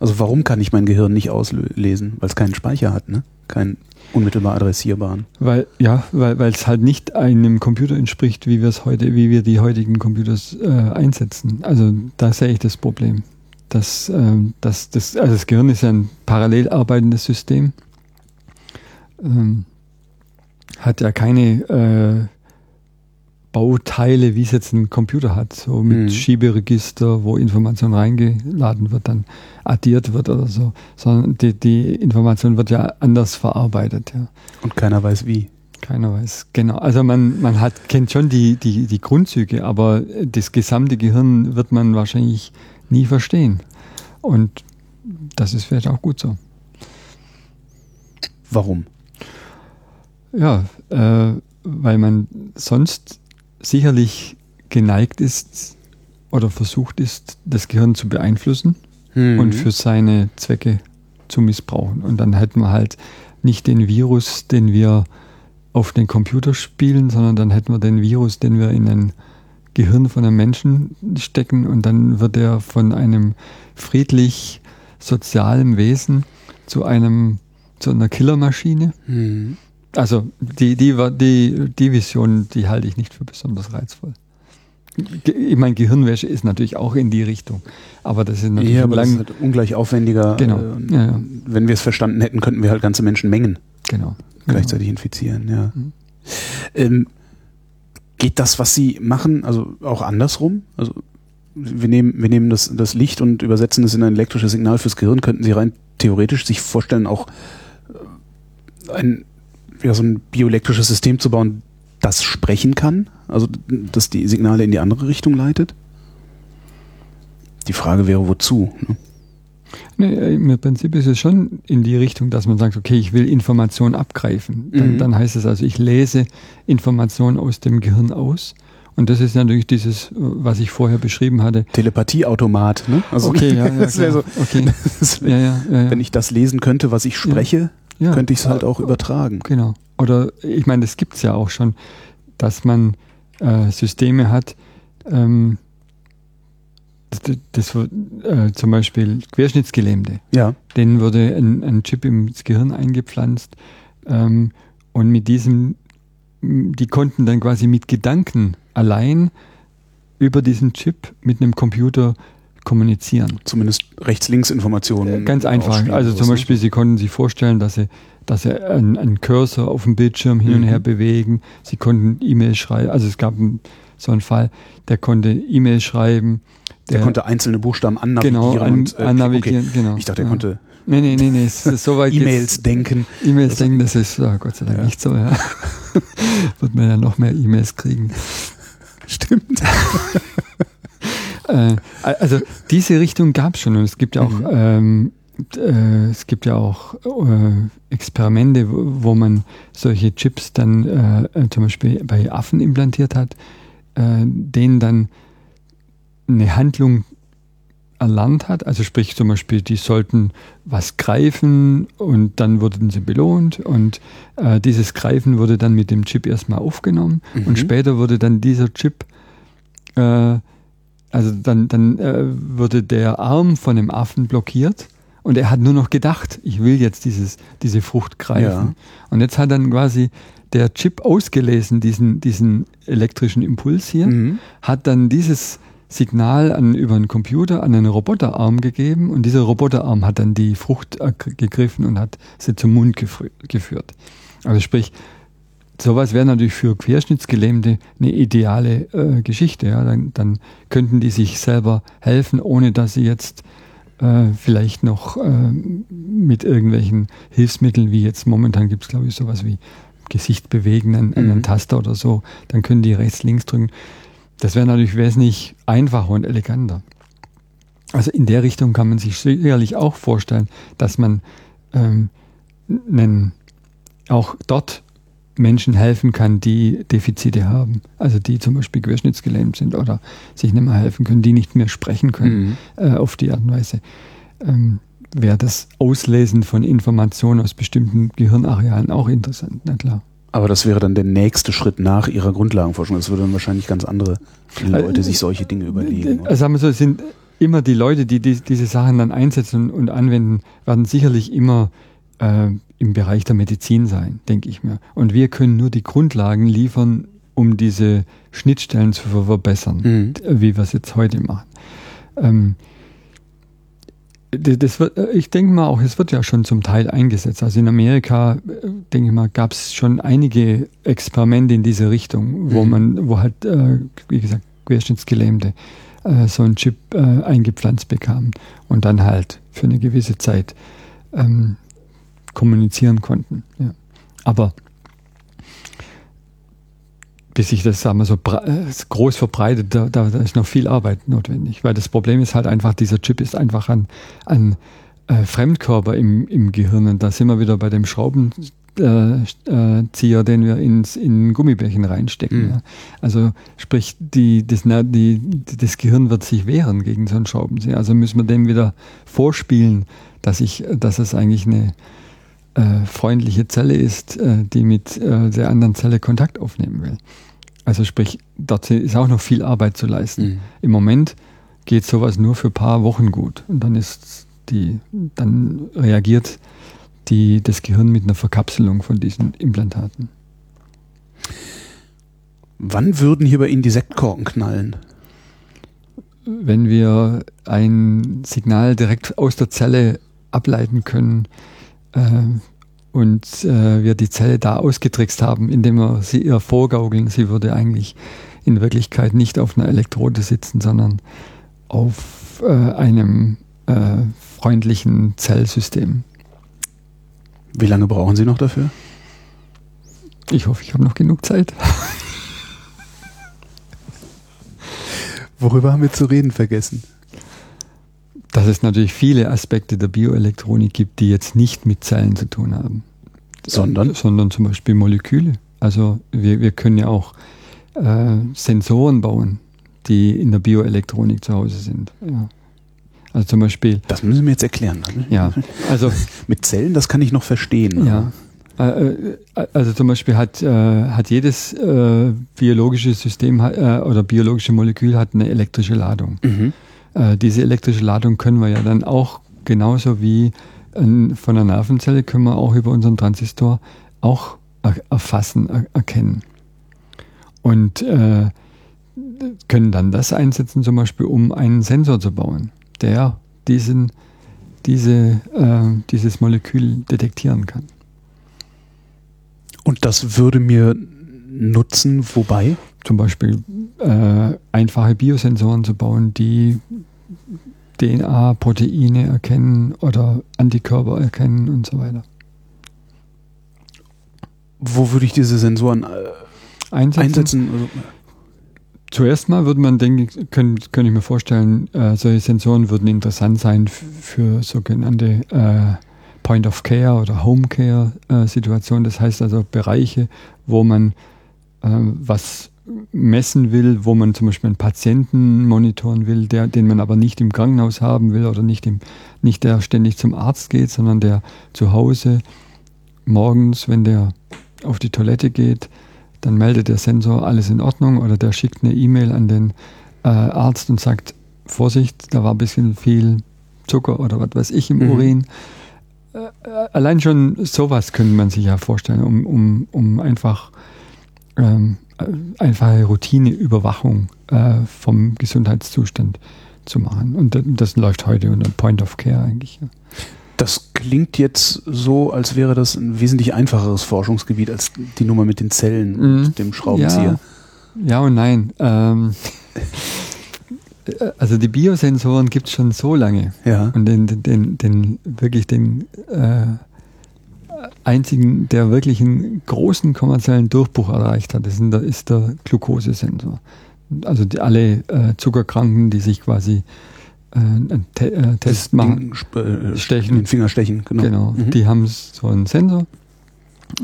Also warum kann ich mein Gehirn nicht auslesen? Weil es keinen Speicher hat, ne? Keinen unmittelbar adressierbaren. Weil, ja, weil, es halt nicht einem Computer entspricht, wie wir es heute, wie wir die heutigen Computers äh, einsetzen. Also da sehe ich das Problem. Das, ähm, das, das, also das Gehirn ist ja ein parallel arbeitendes System. Ähm, hat ja keine äh, Bauteile, wie es jetzt ein Computer hat, so mit mhm. Schieberegister, wo Information reingeladen wird, dann addiert wird oder so, sondern die, die Information wird ja anders verarbeitet. Ja. Und keiner weiß wie. Keiner weiß, genau. Also man, man hat, kennt schon die, die, die Grundzüge, aber das gesamte Gehirn wird man wahrscheinlich nie verstehen. Und das ist vielleicht auch gut so. Warum? Ja, äh, weil man sonst sicherlich geneigt ist oder versucht ist, das Gehirn zu beeinflussen mhm. und für seine Zwecke zu missbrauchen. Und dann hätten wir halt nicht den Virus, den wir auf den Computer spielen, sondern dann hätten wir den Virus, den wir in ein Gehirn von einem Menschen stecken und dann wird er von einem friedlich sozialen Wesen zu einem zu einer Killermaschine. Mhm. Also die, die, die, die Vision, die halte ich nicht für besonders reizvoll. Ich meine, Gehirnwäsche ist natürlich auch in die Richtung. Aber das ist natürlich ja, aber lang das ist halt ungleich aufwendiger. Genau. Äh, ja, ja. Wenn wir es verstanden hätten, könnten wir halt ganze Menschenmengen genau. gleichzeitig genau. infizieren. Ja. Mhm. Ähm, geht das, was Sie machen, also auch andersrum? Also wir nehmen, wir nehmen das, das Licht und übersetzen es in ein elektrisches Signal fürs Gehirn. Könnten Sie rein theoretisch sich vorstellen, auch äh, ein, ja, so ein bioelektrisches System zu bauen, das sprechen kann? Also, dass die Signale in die andere Richtung leitet? Die Frage wäre, wozu? Ne? Nee, äh, Im Prinzip ist es schon in die Richtung, dass man sagt, okay, ich will Informationen abgreifen. Dann, mhm. dann heißt es also, ich lese Informationen aus dem Gehirn aus. Und das ist natürlich dieses, was ich vorher beschrieben hatte. Telepathieautomat, ne? Also okay, ja, ja, <laughs> so, okay. <laughs> ja, ja, ja, Wenn ich das lesen könnte, was ich spreche, könnte ich es halt auch übertragen. Genau. Oder ich meine, das gibt es ja auch schon, dass man äh, Systeme hat, ähm, das, das äh, zum Beispiel Querschnittsgelähmte. Ja. Denen wurde ein, ein Chip ins Gehirn eingepflanzt ähm, und mit diesem, die konnten dann quasi mit Gedanken allein über diesen Chip mit einem Computer kommunizieren. Zumindest Rechts-Links-Informationen. Äh, ganz einfach. Also zum Beispiel, Sie konnten sich vorstellen, dass Sie, dass Sie einen, einen Cursor auf dem Bildschirm hin mhm. und her bewegen. Sie konnten E-Mails schreiben. Also es gab einen, so einen Fall, der konnte E-Mails schreiben. Der, der, konnte einzelne Buchstaben annavigieren. Genau, an, und, äh, annavigieren, okay. genau. Ich dachte, er ja. konnte Nee, nee, nee, nee. so weit E-Mails denken. E-Mails denken, das ist oh, Gott sei Dank ja. nicht so, ja. <laughs> Wird man ja noch mehr E-Mails kriegen. Stimmt. <laughs> äh, also diese Richtung gab es schon und es gibt ja auch mhm. ähm, äh, es gibt ja auch äh, Experimente, wo, man solche Chips dann äh, zum Beispiel bei Affen implantiert hat, denen dann eine Handlung erlernt hat. Also sprich zum Beispiel, die sollten was greifen und dann wurden sie belohnt und äh, dieses Greifen wurde dann mit dem Chip erstmal aufgenommen mhm. und später wurde dann dieser Chip, äh, also dann, dann äh, wurde der Arm von dem Affen blockiert und er hat nur noch gedacht, ich will jetzt dieses, diese Frucht greifen. Ja. Und jetzt hat dann quasi der Chip ausgelesen, diesen, diesen elektrischen Impuls hier, mhm. hat dann dieses Signal an, über einen Computer an einen Roboterarm gegeben und dieser Roboterarm hat dann die Frucht gegriffen und hat sie zum Mund geführt. Also sprich, sowas wäre natürlich für Querschnittsgelähmte eine ideale äh, Geschichte. Ja? Dann, dann, könnten die sich selber helfen, ohne dass sie jetzt äh, vielleicht noch äh, mit irgendwelchen Hilfsmitteln, wie jetzt momentan gibt es, glaube ich, sowas wie Gesicht bewegen, einen, mhm. einen Taster oder so, dann können die rechts, links drücken. Das wäre natürlich wesentlich einfacher und eleganter. Also in der Richtung kann man sich sicherlich auch vorstellen, dass man ähm, einen, auch dort Menschen helfen kann, die Defizite haben. Also die zum Beispiel querschnittsgelähmt sind oder sich nicht mehr helfen können, die nicht mehr sprechen können mhm. äh, auf die Art und Weise. Ähm, Wäre das Auslesen von Informationen aus bestimmten Gehirnarealen auch interessant, na klar. Aber das wäre dann der nächste Schritt nach Ihrer Grundlagenforschung. Das würde dann wahrscheinlich ganz andere Leute sich solche Dinge überlegen. Also sagen wir so, es sind immer die Leute, die, die diese Sachen dann einsetzen und anwenden, werden sicherlich immer äh, im Bereich der Medizin sein, denke ich mir. Und wir können nur die Grundlagen liefern, um diese Schnittstellen zu verbessern, mhm. wie wir es jetzt heute machen. Ähm, das wird, äh, ich denke mal auch, es wird ja schon zum Teil eingesetzt. Also in Amerika, äh, denke ich mal, gab es schon einige Experimente in diese Richtung, wo mhm. man, wo halt, äh, wie gesagt, Querschnittsgelähmte äh, so einen Chip äh, eingepflanzt bekamen und dann halt für eine gewisse Zeit ähm, kommunizieren konnten. Ja. Aber bis sich das sagen wir so äh, groß verbreitet, da, da, ist noch viel Arbeit notwendig. Weil das Problem ist halt einfach, dieser Chip ist einfach ein, ein äh, Fremdkörper im, im Gehirn. Und da sind wir wieder bei dem Schraubenzieher, äh, den wir ins, in Gummibärchen reinstecken. Mhm. Ja. Also sprich, die, das, die, das Gehirn wird sich wehren gegen so einen Schraubenzieher. Also müssen wir dem wieder vorspielen, dass, ich, dass es eigentlich eine äh, freundliche Zelle ist, äh, die mit äh, der anderen Zelle Kontakt aufnehmen will. Also sprich, dort ist auch noch viel Arbeit zu leisten. Mhm. Im Moment geht sowas nur für ein paar Wochen gut und dann ist die, dann reagiert die, das Gehirn mit einer Verkapselung von diesen Implantaten. Wann würden hier bei Ihnen die Sektkorken knallen? Wenn wir ein Signal direkt aus der Zelle ableiten können und äh, wir die Zelle da ausgetrickst haben, indem wir sie ihr vorgaukeln, sie würde eigentlich in Wirklichkeit nicht auf einer Elektrode sitzen, sondern auf äh, einem äh, freundlichen Zellsystem. Wie lange brauchen Sie noch dafür? Ich hoffe, ich habe noch genug Zeit. Worüber haben wir zu reden vergessen? Dass es natürlich viele Aspekte der Bioelektronik gibt, die jetzt nicht mit Zellen zu tun haben. Sondern? Sondern zum Beispiel Moleküle. Also wir, wir können ja auch äh, Sensoren bauen, die in der Bioelektronik zu Hause sind. Ja. Also zum Beispiel. Das müssen wir jetzt erklären. Ja. Also <laughs> mit Zellen, das kann ich noch verstehen. Ja. Äh, äh, also zum Beispiel hat, äh, hat jedes äh, biologische System äh, oder biologische Molekül hat eine elektrische Ladung. Mhm. Äh, diese elektrische Ladung können wir ja dann auch genauso wie von einer Nervenzelle können wir auch über unseren Transistor auch erfassen, er erkennen. Und können dann das einsetzen, zum Beispiel, um einen Sensor zu bauen der diesen, diese, äh, dieses Molekül detektieren kann. Und das würde mir nutzen, wobei? Zum Beispiel äh, einfache Biosensoren zu bauen, die DNA, Proteine erkennen oder Antikörper erkennen und so weiter. Wo würde ich diese Sensoren äh, einsetzen? einsetzen? Also, Zuerst mal würde man denken, könnte ich mir vorstellen, äh, solche Sensoren würden interessant sein für sogenannte äh, Point of Care oder Home Care äh, Situationen. Das heißt also Bereiche, wo man äh, was messen will, wo man zum Beispiel einen Patienten monitoren will, der, den man aber nicht im Krankenhaus haben will oder nicht, im, nicht der ständig zum Arzt geht, sondern der zu Hause morgens, wenn der auf die Toilette geht, dann meldet der Sensor alles in Ordnung oder der schickt eine E-Mail an den äh, Arzt und sagt, Vorsicht, da war ein bisschen viel Zucker oder was weiß ich im mhm. Urin. Äh, äh allein schon sowas könnte man sich ja vorstellen, um, um, um einfach ähm, äh, einfache Routineüberwachung äh, vom Gesundheitszustand zu machen. Und das, läuft heute unter Point of Care eigentlich. Ja. Das klingt jetzt so, als wäre das ein wesentlich einfacheres Forschungsgebiet als die Nummer mit den Zellen mhm. und dem Schraubenzieher. Ja, ja und nein. Ähm, <laughs> also die Biosensoren gibt es schon so lange. Ja. Und den, den, den, den wirklich den äh, einzigen, der wirklich einen großen kommerziellen Durchbruch erreicht hat, ist der, ist der Glukosesensor. Also die, alle äh, Zuckerkranken, die sich quasi äh, einen Te äh, Test machen. Ding, äh, stechen. Den Finger stechen, genau. Genau. Mhm. Die haben so einen Sensor,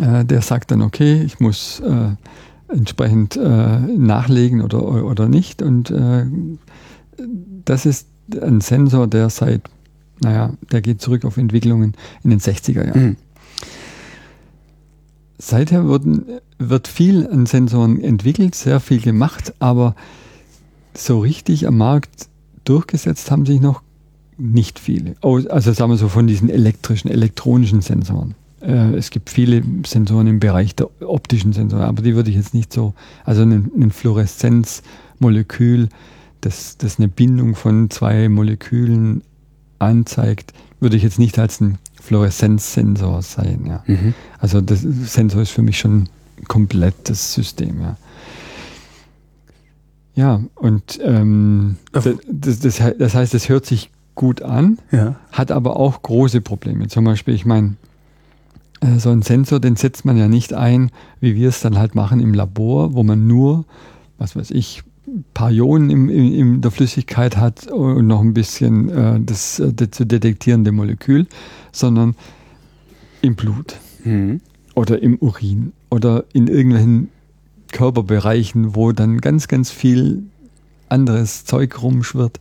äh, der sagt dann, okay, ich muss äh, entsprechend äh, nachlegen oder, oder nicht. Und das ist ein Sensor, der seit, naja, der geht zurück auf Entwicklungen in den 60er Jahren. Mhm. Seither wurden, wird viel an Sensoren entwickelt, sehr viel gemacht, aber so richtig am Markt durchgesetzt haben sich noch nicht viele. Also sagen wir so von diesen elektrischen, elektronischen Sensoren. Äh, es gibt viele Sensoren im Bereich der optischen Sensoren, aber die würde ich jetzt nicht so, also ein, ein Fluoreszenzmolekül, das, das eine Bindung von zwei Molekülen anzeigt, würde ich jetzt nicht als ein Fluoreszenzsensor sein. Ja. Mhm. Also das Sensor ist für mich schon ein komplettes System. Ja. Ja, und ähm, das, das, das, heißt, es hört sich gut an, ja. hat aber auch große Probleme. Zum Beispiel, ich meine, äh, so ein Sensor, den setzt man ja nicht ein, wie wir es dann halt machen im Labor, wo man nur, was weiß ich, ein paar Ionen in, in, in der Flüssigkeit hat und noch ein bisschen äh, das, äh, das zu detektierende Molekül, sondern im Blut mhm. oder im Urin oder in irgendwelchen Körperbereichen, wo dann ganz, ganz viel anderes Zeug rumschwirrt,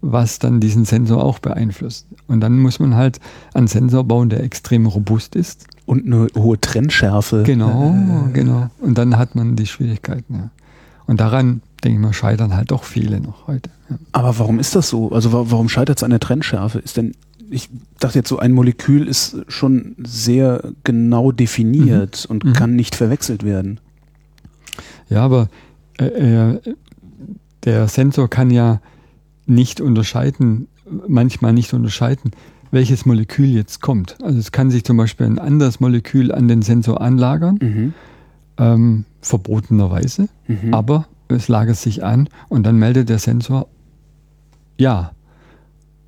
was dann diesen Sensor auch beeinflusst. Und dann muss man halt einen Sensor bauen, der extrem robust ist. Und eine hohe Trennschärfe. Genau, äh, genau. Und dann hat man die Schwierigkeiten. Ja. Und daran, denke ich mal, scheitern halt doch viele noch heute. Ja. Aber warum ist das so? Also warum scheitert es an der Trennschärfe? Ist denn, ich dachte jetzt so, ein Molekül ist schon sehr genau definiert mhm. und mhm. kann nicht verwechselt werden. Ja, aber äh, äh, der Sensor kann ja nicht unterscheiden, manchmal nicht unterscheiden, welches Molekül jetzt kommt. Also es kann sich zum Beispiel ein anderes Molekül an den Sensor anlagern, mhm. ähm, verbotenerweise, mhm. aber es lagert sich an und dann meldet der Sensor ja.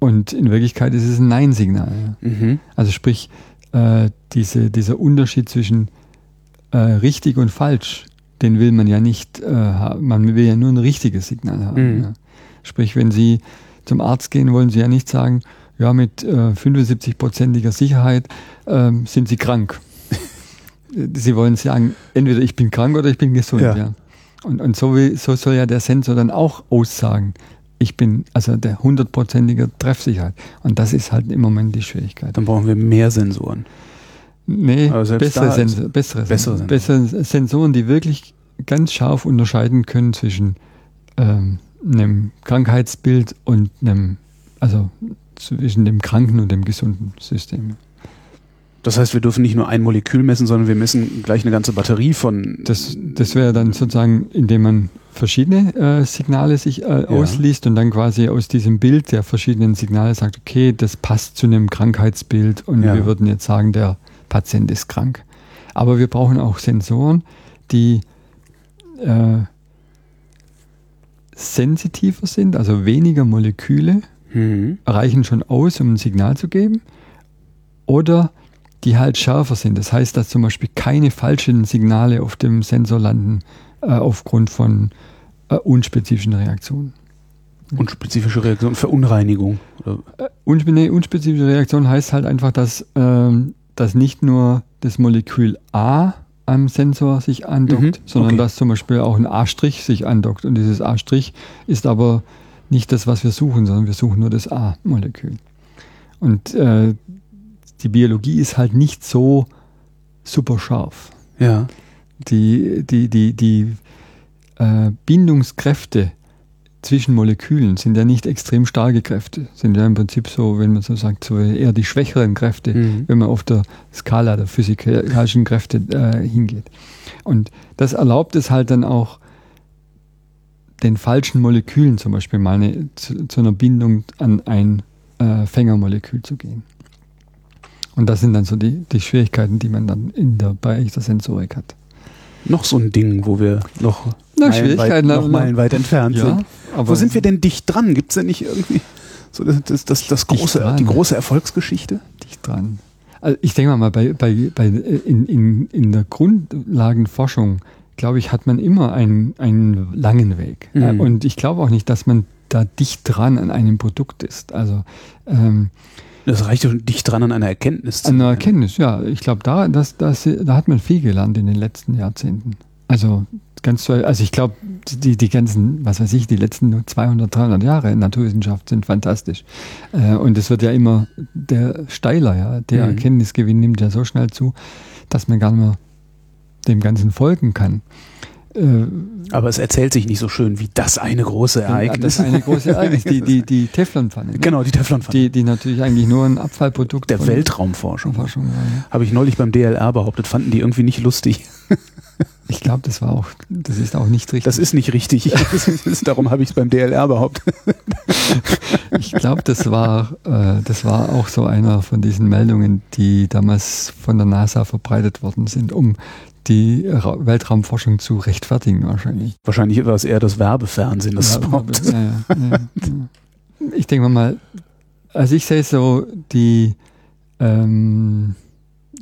Und in Wirklichkeit ist es ein Nein-Signal. Mhm. Also sprich, äh, diese, dieser Unterschied zwischen äh, richtig und falsch, den will man ja nicht äh, haben. Man will ja nur ein richtiges Signal haben. Mhm. Ja. Sprich, wenn Sie zum Arzt gehen, wollen Sie ja nicht sagen, ja, mit äh, 75-prozentiger Sicherheit äh, sind Sie krank. <laughs> Sie wollen sagen, entweder ich bin krank oder ich bin gesund. Ja. ja. Und, und so, wie, so soll ja der Sensor dann auch aussagen, ich bin also der hundertprozentige Treffsicherheit. Und das ist halt im Moment die Schwierigkeit. Dann brauchen wir mehr Sensoren. Nee, bessere, Sensor, bessere, bessere, Sensoren. bessere Sensoren, die wirklich ganz scharf unterscheiden können zwischen ähm, einem Krankheitsbild und einem, also zwischen dem kranken und dem gesunden System. Das heißt, wir dürfen nicht nur ein Molekül messen, sondern wir messen gleich eine ganze Batterie von. Das, das wäre dann sozusagen, indem man verschiedene äh, Signale sich äh, ja. ausliest und dann quasi aus diesem Bild der verschiedenen Signale sagt, okay, das passt zu einem Krankheitsbild und ja. wir würden jetzt sagen, der Patient ist krank. Aber wir brauchen auch Sensoren, die äh, sensitiver sind, also weniger Moleküle mhm. reichen schon aus, um ein Signal zu geben. Oder die halt schärfer sind. Das heißt, dass zum Beispiel keine falschen Signale auf dem Sensor landen äh, aufgrund von äh, unspezifischen Reaktionen. Unspezifische Reaktion, Verunreinigung. Äh, unspe unspezifische Reaktion heißt halt einfach, dass, ähm, dass nicht nur das Molekül A am Sensor sich andockt, mhm, sondern okay. dass zum Beispiel auch ein A' sich andockt. Und dieses A' ist aber nicht das, was wir suchen, sondern wir suchen nur das A-Molekül. Und äh, die Biologie ist halt nicht so super scharf. Ja. Die, die, die, die äh, Bindungskräfte zwischen Molekülen sind ja nicht extrem starke Kräfte, sind ja im Prinzip so, wenn man so sagt, so eher die schwächeren Kräfte, mhm. wenn man auf der Skala der physikalischen Kräfte äh, hingeht. Und das erlaubt es halt dann auch, den falschen Molekülen zum Beispiel mal eine, zu, zu, einer Bindung an ein äh, Fängermolekül zu gehen. Und das sind dann so die, die Schwierigkeiten, die man dann in der Bereich der Sensorik hat. Noch so ein Ding, wo wir noch Na, meilenweit, noch meilenweit entfernt ja, sind. wo sind wir denn dicht dran? Gibt es denn nicht irgendwie so das, das, das, das große, die große Erfolgsgeschichte? Dicht dran. Also ich denke mal, bei, bei, bei, in, in, in der Grundlagenforschung, glaube ich, hat man immer einen, einen langen Weg. Mhm. Und ich glaube auch nicht, dass man da dicht dran an einem Produkt ist. Also ähm, das reicht doch dicht dran an einer Erkenntnis. An einer Erkenntnis, ja. Ich glaube, da, das, das, da hat man viel gelernt in den letzten Jahrzehnten. Also ganz toll. Also ich glaube, die, die ganzen, was weiß ich, die letzten 200, 300 Jahre in Naturwissenschaft sind fantastisch. Äh, und es wird ja immer der steiler, ja. Der mhm. Erkenntnisgewinn nimmt ja so schnell zu, dass man gar nicht mehr dem Ganzen folgen kann. Äh, aber es erzählt sich nicht so schön wie das eine große Ereignis. Das eine große Ereignis, die, die, die <laughs> Teflonpfanne. Ne? Genau, die Teflonpfanne. Die, die natürlich eigentlich nur ein Abfallprodukt der Weltraumforschung. Forschung war, ja. Habe ich neulich beim DLR behauptet, fanden die irgendwie nicht lustig. <laughs> Ich glaube, das war auch, das ist auch nicht richtig. Das ist nicht richtig. <laughs> ist, darum habe ich es beim DLR behauptet. Ich glaube, das war, äh, das war auch so einer von diesen Meldungen, die damals von der NASA verbreitet worden sind, um die Weltraumforschung zu rechtfertigen wahrscheinlich. Wahrscheinlich war es eher das Werbefernsehen, das ja, ja, ja, Ich denke mal, also ich sehe so, die, ähm,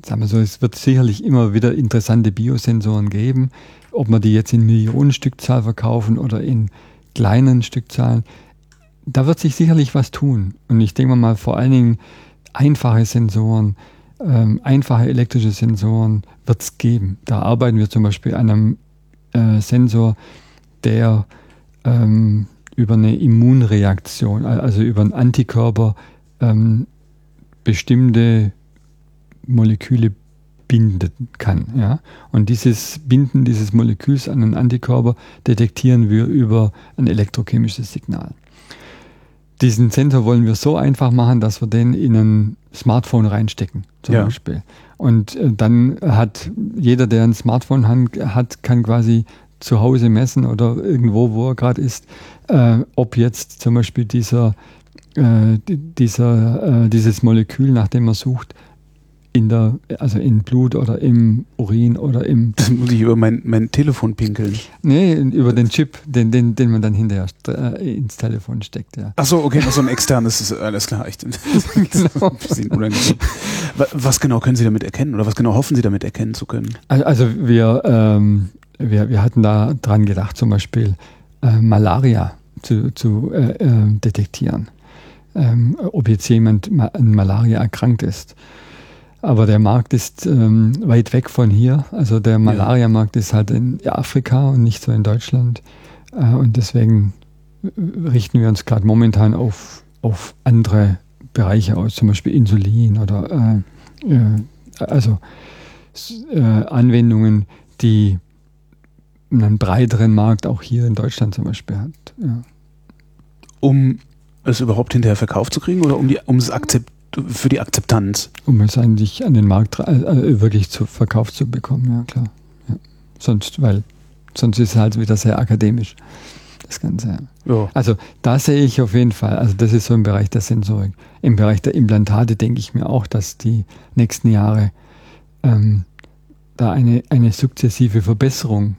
sagen wir so, es wird sicherlich immer wieder interessante Biosensoren geben, ob man die jetzt in Millionenstückzahl verkaufen oder in kleinen Stückzahlen. Da wird sich sicherlich was tun. Und ich denke mal vor allen Dingen einfache Sensoren, ähm, einfache elektrische Sensoren wird es geben. Da arbeiten wir zum Beispiel an einem äh, Sensor, der ähm, über eine Immunreaktion, also über einen Antikörper ähm, bestimmte Moleküle binden kann. Ja? Und dieses Binden dieses Moleküls an einen Antikörper detektieren wir über ein elektrochemisches Signal. Diesen Sensor wollen wir so einfach machen, dass wir den in ein Smartphone reinstecken, zum ja. Beispiel. Und äh, dann hat jeder, der ein Smartphone hat, kann quasi zu Hause messen oder irgendwo, wo er gerade ist, äh, ob jetzt zum Beispiel dieser, äh, dieser, äh, dieses Molekül, nach dem er sucht, in der, also in Blut oder im Urin oder im. Das muss ich über mein, mein Telefon pinkeln. Nee, über den Chip, den, den, den man dann hinterher äh, ins Telefon steckt, ja. Ach so, okay, so ein externes ist alles klar. Ich, <laughs> genau. Was genau können Sie damit erkennen oder was genau hoffen Sie damit erkennen zu können? Also, also wir, ähm, wir, wir hatten da dran gedacht, zum Beispiel äh, Malaria zu, zu äh, äh detektieren. Ähm, ob jetzt jemand an Malaria erkrankt ist. Aber der Markt ist ähm, weit weg von hier. Also der Malaria-Markt ist halt in Afrika und nicht so in Deutschland. Äh, und deswegen richten wir uns gerade momentan auf, auf andere Bereiche aus, zum Beispiel Insulin oder äh, äh, also äh, Anwendungen, die einen breiteren Markt auch hier in Deutschland zum Beispiel hat. Ja. Um es überhaupt hinterher verkauft zu kriegen oder um, die, um es akzept, für die Akzeptanz. Um es eigentlich an den Markt äh, wirklich zu verkauft zu bekommen, ja klar. Ja. Sonst, weil sonst ist es halt wieder sehr akademisch, das Ganze. Ja. Also da sehe ich auf jeden Fall, also das ist so im Bereich der Sensorik. Im Bereich der Implantate denke ich mir auch, dass die nächsten Jahre ähm, da eine, eine sukzessive Verbesserung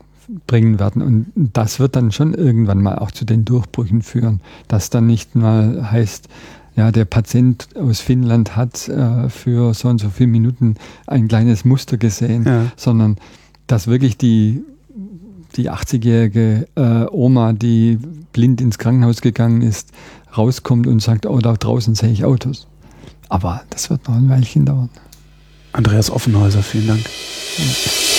bringen werden. Und das wird dann schon irgendwann mal auch zu den Durchbrüchen führen, dass dann nicht mal heißt, ja, der Patient aus Finnland hat äh, für so und so viele Minuten ein kleines Muster gesehen, ja. sondern dass wirklich die, die 80-jährige äh, Oma, die blind ins Krankenhaus gegangen ist, rauskommt und sagt, oh, da draußen sehe ich Autos. Aber das wird noch ein Weilchen dauern. Andreas Offenhäuser, vielen Dank. Ja.